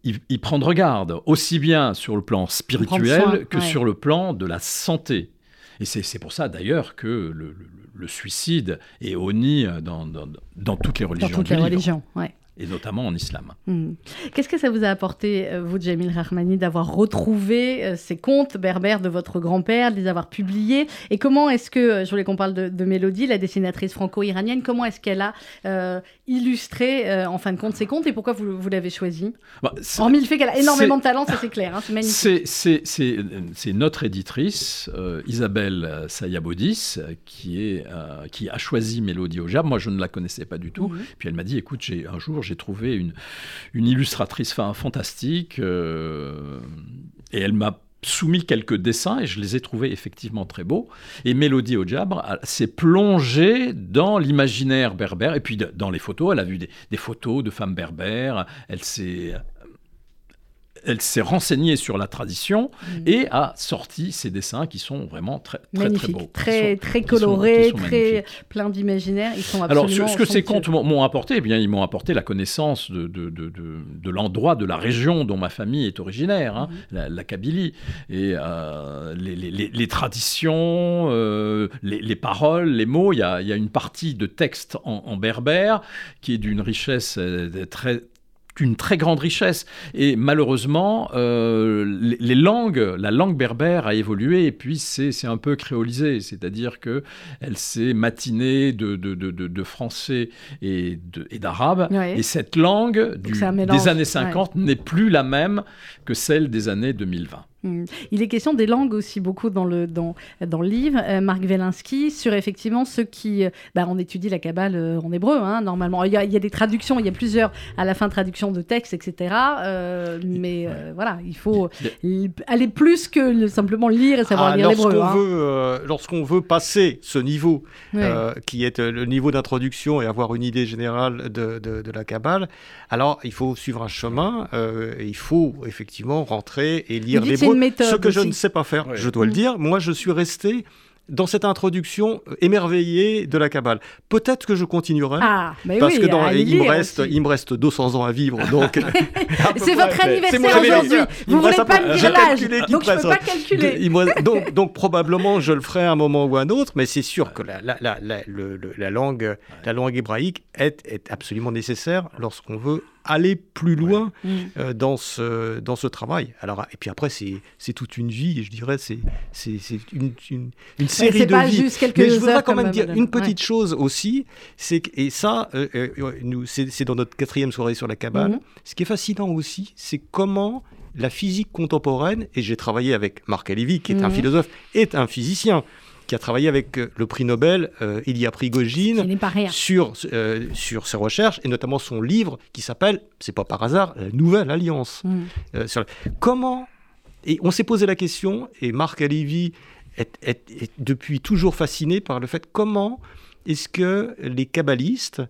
C: y, y prendre garde, aussi bien sur le plan spirituel
A: soin,
C: que
A: ouais.
C: sur le plan de la santé. Et c'est pour ça d'ailleurs que le, le- le suicide est honni dans, dans, dans toutes les
A: dans
C: religions
A: toutes
C: du
A: les
C: livre,
A: religions. Ouais.
C: Et notamment en islam.
A: Hmm. Qu'est-ce que ça vous a apporté, euh, vous, Jamil Rahmani, d'avoir retrouvé euh, ces contes berbères de votre grand-père, de les avoir publiés? Et comment est-ce que, euh, je voulais qu'on parle de, de Mélodie, la dessinatrice franco-iranienne, comment est-ce qu'elle a euh, illustré, euh, en fin de compte, ces contes et pourquoi vous, vous l'avez choisi?
C: Bah,
A: Hormis le fait qu'elle a énormément de talent, ça c'est clair, hein, c'est magnifique.
C: C'est- notre éditrice, euh, Isabelle Sayabodis, euh, qui, est, qui a choisi Mélodie au Jab. Moi, je ne la connaissais pas du tout.
A: Mhm.
C: Puis elle m'a dit, écoute, j'ai- un jour, j'ai trouvé une, illustratrice fa- fantastique, euh, et elle m'a soumis quelques dessins et je les ai trouvés effectivement très beaux. Et Mélodie Ojabre s'est plongée dans l'imaginaire berbère et puis dans les photos. Elle a vu des, des photos de femmes berbères. Elle s'est elle s'est renseignée sur la tradition
A: Mhm.
C: et a sorti ces dessins qui sont vraiment très très très beaux.
A: très,
C: Qui sont-
A: très
C: qui sont-
A: coloré,
C: qui sont
A: très
C: magnifiques.
A: plein d'imaginaire. Ils sont absolument
C: Alors, ce, ce que ces contes m'ont apporté, eh bien, ils m'ont apporté la connaissance de, de, de, de- de l'endroit, de la région dont ma famille est originaire, hein,
A: Mhm.
C: la, la Kabylie, et euh, les, les- les- les traditions, euh, les, les paroles, les mots. Il y a, il y a une partie de texte en, en berbère qui est d'une richesse euh, très une très grande richesse. Et malheureusement, euh, les, les langues, la langue berbère a évolué et puis c'est un peu créolisé. C'est-à-dire que elle s'est matinée de, de, de, de- de français et d'arabe.
A: Ouais.
C: Et cette langue du- des années 50 n'est plus la même que celle des années 2020.
A: Il est question des langues aussi beaucoup dans le, dans, dans le livre. Euh, Marc Wielinski, sur effectivement ceux qui. euh, bah, on étudie la Kabbale euh, en hébreu, hein, normalement. Il y, a, il y a des traductions, il y a plusieurs, à la fin, traductions de textes, etc. mais voilà, il faut aller plus que le- simplement lire et savoir
B: Ah,
A: lire l'hébreu.
B: lorsqu'on
A: hein.
B: veut, lorsqu'on veut passer ce niveau,
A: Ouais.
B: qui est le niveau d'introduction et avoir une idée générale de, de- de la Kabbale, alors il faut suivre un chemin, il faut effectivement rentrer et lire
A: c'est une méthode
B: Ce que je ne sais pas faire, je dois le
A: Mm.
B: dire. Moi, je suis resté dans cette introduction euh, émerveillé de la Kabbale. Peut-être que je continuerai.
A: Ah, mais
B: Parce
A: oui,
B: que dans, il, me reste,
A: aussi.
B: il me reste 200 ans à vivre, donc...
A: C'est votre anniversaire aujourd'hui. Vous
B: me
A: voulez pas me dire l'âge, donc je
B: me
A: peux pas calculer.
B: il me reste- donc, donc probablement je le ferai à un moment ou à un autre, mais c'est sûr que la, la, la, la, le- le- la langue, la langue hébraïque est, est absolument nécessaire lorsqu'on veut aller plus loin
A: Mm.
B: euh, dans, ce, dans ce travail. Alors, et puis après, c'est c'est toute une vie, je dirais, c'est une, une, une série de
A: pas
B: vies.
A: juste quelques
B: Mais je voudrais
A: heures
B: quand même dire
A: madame.
B: une petite chose aussi, c'est que- et ça, euh, euh, nous, c'est c'est dans notre quatrième soirée sur la cabane.
A: Mhm.
B: Ce qui est fascinant aussi, c'est comment la physique contemporaine, et j'ai travaillé avec Marc Lévy, qui est un
A: Mhm.
B: philosophe, est un physicien, qui a travaillé avec euh, le prix Nobel euh, Ilya Prigogine sur, euh, sur ses recherches, et notamment son livre qui s'appelle, c'est pas par hasard, La Nouvelle Alliance.
A: Mm.
B: Sur- Comment Et on s'est posé la question, et Marc Lévy est, est- est depuis toujours fasciné par le fait comment est-ce que les kabbalistes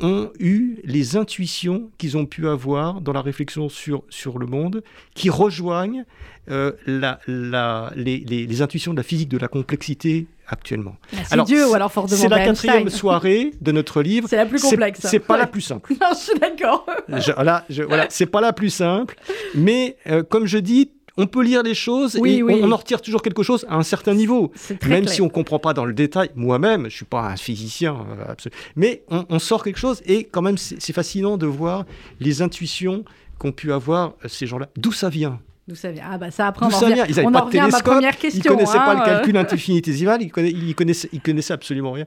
B: ont eu les intuitions qu'ils ont pu avoir dans la réflexion sur, sur le monde, qui rejoignent euh, la, la- les, les- les intuitions de la physique de la complexité actuellement.
A: Ah,
B: Alors,
A: Dieu ou alors
B: C'est la quatrième soirée de notre livre.
A: C'est la plus complexe.
B: C'est pas la plus simple.
A: Non, je suis d'accord.
B: Je- voilà, c'est pas la plus simple, mais euh, comme je dis, on peut lire les choses
A: Oui,
B: et
A: oui.
B: On, on en retire toujours quelque chose à un certain niveau. Même
A: clair.
B: si on comprend pas dans le détail, moi-même, je suis pas un physicien, euh, absolu- mais on, on sort quelque chose et quand même c'est fascinant de voir les intuitions qu'ont pu avoir euh, ces gens-là. D'où ça vient?
A: D'où ça vient? Ah bah ça après on
B: ça
A: revient,
B: vient? Ils n'avaient pas de télescope, ils
A: question.
B: connaissaient pas le
A: hein,
B: calcul infinitésimal, ils connaissaient, ils connaissaient, ils connaissaient absolument rien.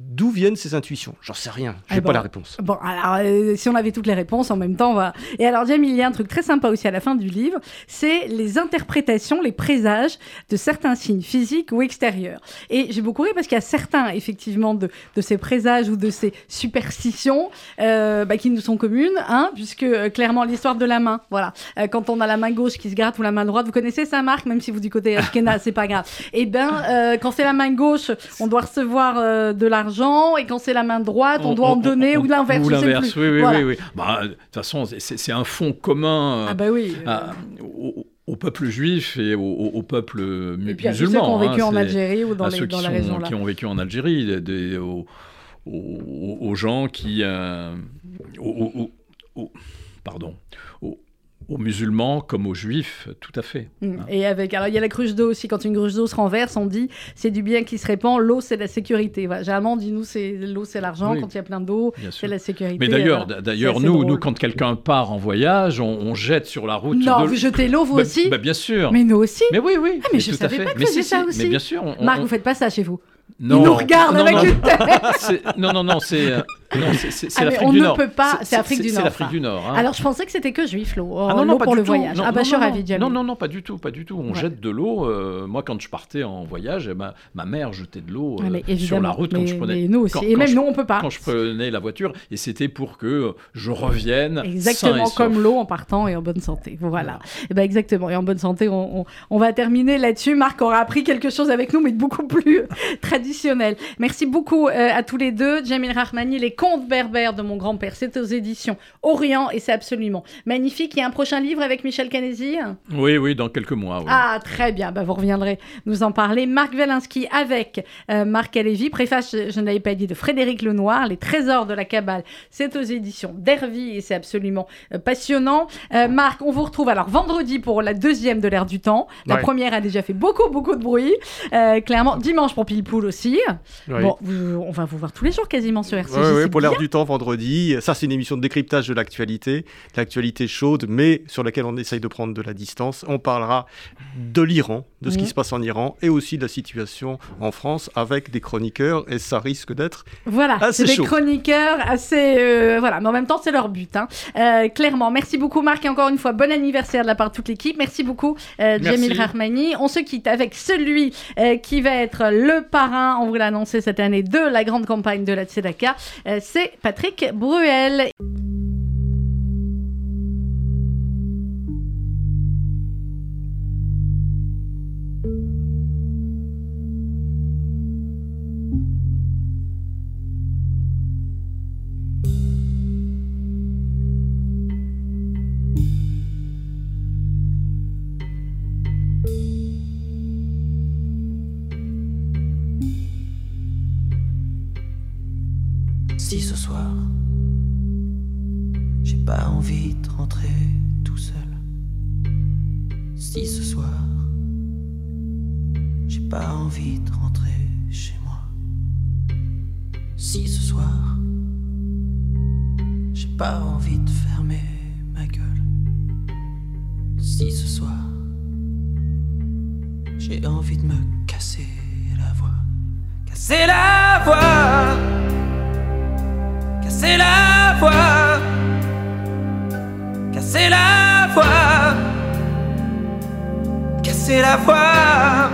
B: D'où viennent ces intuitions? J'en sais rien, je
A: Eh
B: n'ai
A: ben,
B: pas la réponse.
A: Bon, alors, euh, si on avait toutes les réponses en même temps, on va... Et alors, Jamie, il y a un truc très sympa aussi à la fin du livre, c'est les interprétations, les présages de certains signes physiques ou extérieurs. Et j'ai beaucoup ri parce qu'il y a certains, effectivement, de, de ces présages ou de ces superstitions euh, bah, qui nous sont communes, hein, puisque euh, clairement, l'histoire de la main, voilà. Quand on a la main gauche qui se gratte ou la main droite, vous connaissez ça, Marc, même si vous du côté Ashkenaz, c'est pas grave. Et ben, euh, quand c'est la main gauche, on doit recevoir de l'argent, et quand c'est la main droite, on, doit en donner, ou l'inverse,
C: Ou l'inverse, oui, oui,
A: Voilà.
C: oui, oui. Bah, de toute façon, c'est un fond commun euh,
A: Ah bah oui. euh,
C: à- au, au peuple juif et au, au- peuple mu-
A: et puis à ceux qui ont vécu
C: hein,
A: en
C: c'est-
A: Algérie ou dans, les,
C: ceux
A: dans
C: qui,
A: la
C: sont-
A: région là.
C: qui ont vécu en Algérie, des- des- aux, aux- aux gens qui... euh, aux- pardon. Aux, aux musulmans comme aux juifs, tout à fait.
A: Mm. Et avec, alors il y a la cruche d'eau aussi. Quand une cruche d'eau se renverse, on dit c'est du bien qui se répand. L'eau c'est la sécurité. Voilà. Généralement on dit nous c'est l'eau c'est l'argent.
C: Oui.
A: Quand il y a plein d'eau, c'est la sécurité.
C: Mais d'ailleurs, d'ailleurs, nous,
A: drôle.
C: nous, quand quelqu'un part en voyage, on, on jette sur la route.
A: non,
C: de-
A: vous jetez l'eau vous
C: Bah,
A: aussi.
C: bah, bien sûr.
A: mais nous aussi.
C: Mais oui, oui.
A: Ah, mais je
C: tout à
A: savais
C: fait.
A: pas que
C: mais si,
A: ça
C: si,
A: aussi.
C: Mais bien sûr. on-
A: Marc,
C: on-
A: vous faites pas ça chez vous.
C: Non.
A: Il nous regarde
C: non,
A: avec
C: non,
A: une tête.
C: non, non, non, c'est euh, non, c'est-
A: Ah,
C: l'Afrique
A: on
C: du
A: ne
C: Nord.
A: peut pas, c'est du
C: l'Afrique du Nord. hein.
A: Alors je pensais que c'était que juif l'eau.
C: Ah
A: euh,
C: non, non,
A: l'eau
C: pas
A: pour
C: du
A: le
C: tout.
A: voyage.
C: Non,
A: ah bah
C: non,
A: je suis
C: non,
A: ravie,
C: non, non, non, non, pas du tout, pas du tout. On
A: Ouais.
C: jette de l'eau. euh, moi, quand je partais en voyage, eh ben, ma mère jetait de l'eau
A: Ah,
C: euh, sur la route quand je prenais.
A: mais nous aussi.
C: quand-
A: et
C: quand
A: même
C: je-
A: nous on peut pas.
C: Quand je prenais la voiture, et c'était pour que je revienne
A: Exactement comme l'eau en partant et en bonne santé. Voilà. Et ben exactement. Et en bonne santé, on, on- on va terminer là-dessus. Marc aura appris quelque chose avec nous, mais de beaucoup plus traditionnel. Merci beaucoup à tous les deux. Jamil Rahmani, Les Contes berbères de mon grand-père. C'est aux éditions Orient et c'est absolument magnifique. Il y a un prochain livre avec Michel Canesi.
C: Oui, oui, dans quelques mois. oui.
A: Ah, très bien. Bah, vous reviendrez nous en parler. Marc Wielinski avec euh, Marc Alévi. Préface, je, je ne l'avais pas dit, de Frédéric Lenoir. Les trésors de la Kabbale. C'est aux éditions d'Hervy et c'est absolument euh, passionnant. Euh, Marc, on vous retrouve alors vendredi pour la deuxième de l'ère du temps. La
B: Ouais.
A: première a déjà fait beaucoup, beaucoup de bruit. Euh, clairement, dimanche pour Pile Poule aussi. Bon, vous- on va vous voir tous les jours quasiment sur RCJ.
B: Ouais, ouais, pour l'heure du temps, vendredi. Ça, c'est une émission de décryptage de l'actualité, l'actualité chaude, mais sur laquelle on essaye de prendre de la distance. On parlera de l'Iran, de ce qui se passe en Iran, et aussi de la situation en France avec des chroniqueurs, et ça risque d'être
A: Voilà, c'est
B: c'est
A: des
B: chaud.
A: chroniqueurs assez. euh, voilà, mais en même temps, c'est leur but. hein. Euh, clairement. Merci beaucoup, Marc, et encore une fois, bon anniversaire de la part de toute l'équipe. Merci beaucoup, euh. Jamil Rahmani. On se quitte avec celui euh, qui va être le parrain, on vous l'a annoncé cette année, de la grande campagne de la Tzedaka. Euh, c'est Patrick Bruel.
D: Soir, j'ai pas envie de rentrer tout seul. Si ce soir, j'ai pas envie de rentrer chez moi. Si ce soir, j'ai pas envie de fermer ma gueule. Si ce soir, j'ai envie de me casser la voix. Casser la voix. Casser la voix. Casser la voix. Casser la voix.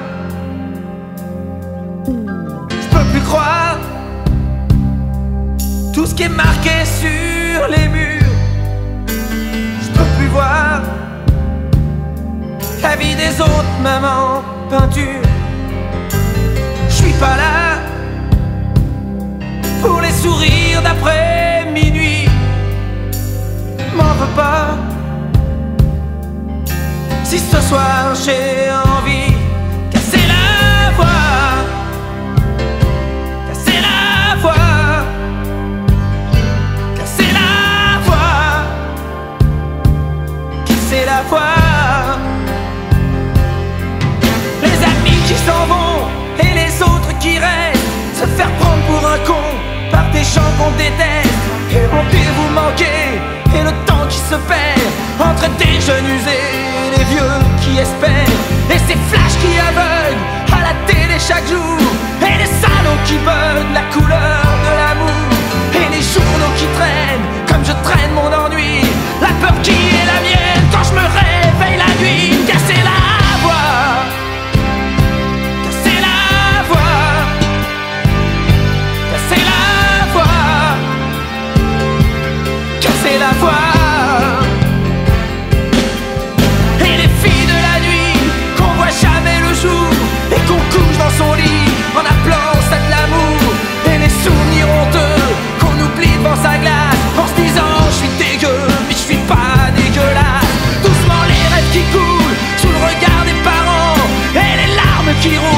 D: Je peux plus croire tout ce qui est marqué sur les murs. Je peux plus voir la vie des autres, maman, peinture. Je suis pas là pour les sourires d'après Si ce soir j'ai envie casser la voix, casser la voix. Casser la voix, casser la voix. Les amis qui s'en vont et les autres qui restent, se faire prendre pour un con par des gens qu'on déteste. Et rendez-vous manquer et le temps qui se perd entre des jeunes usés vieux qui espèrent. Et ces flashs qui aveuglent à la télé chaque jour. Et les salauds qui veulent la couleur de l'amour. Et les journaux qui traînent comme je traîne mon ennui. La peur qui est la mienne quand je me réveille la nuit. Casser la voix. Qui roulent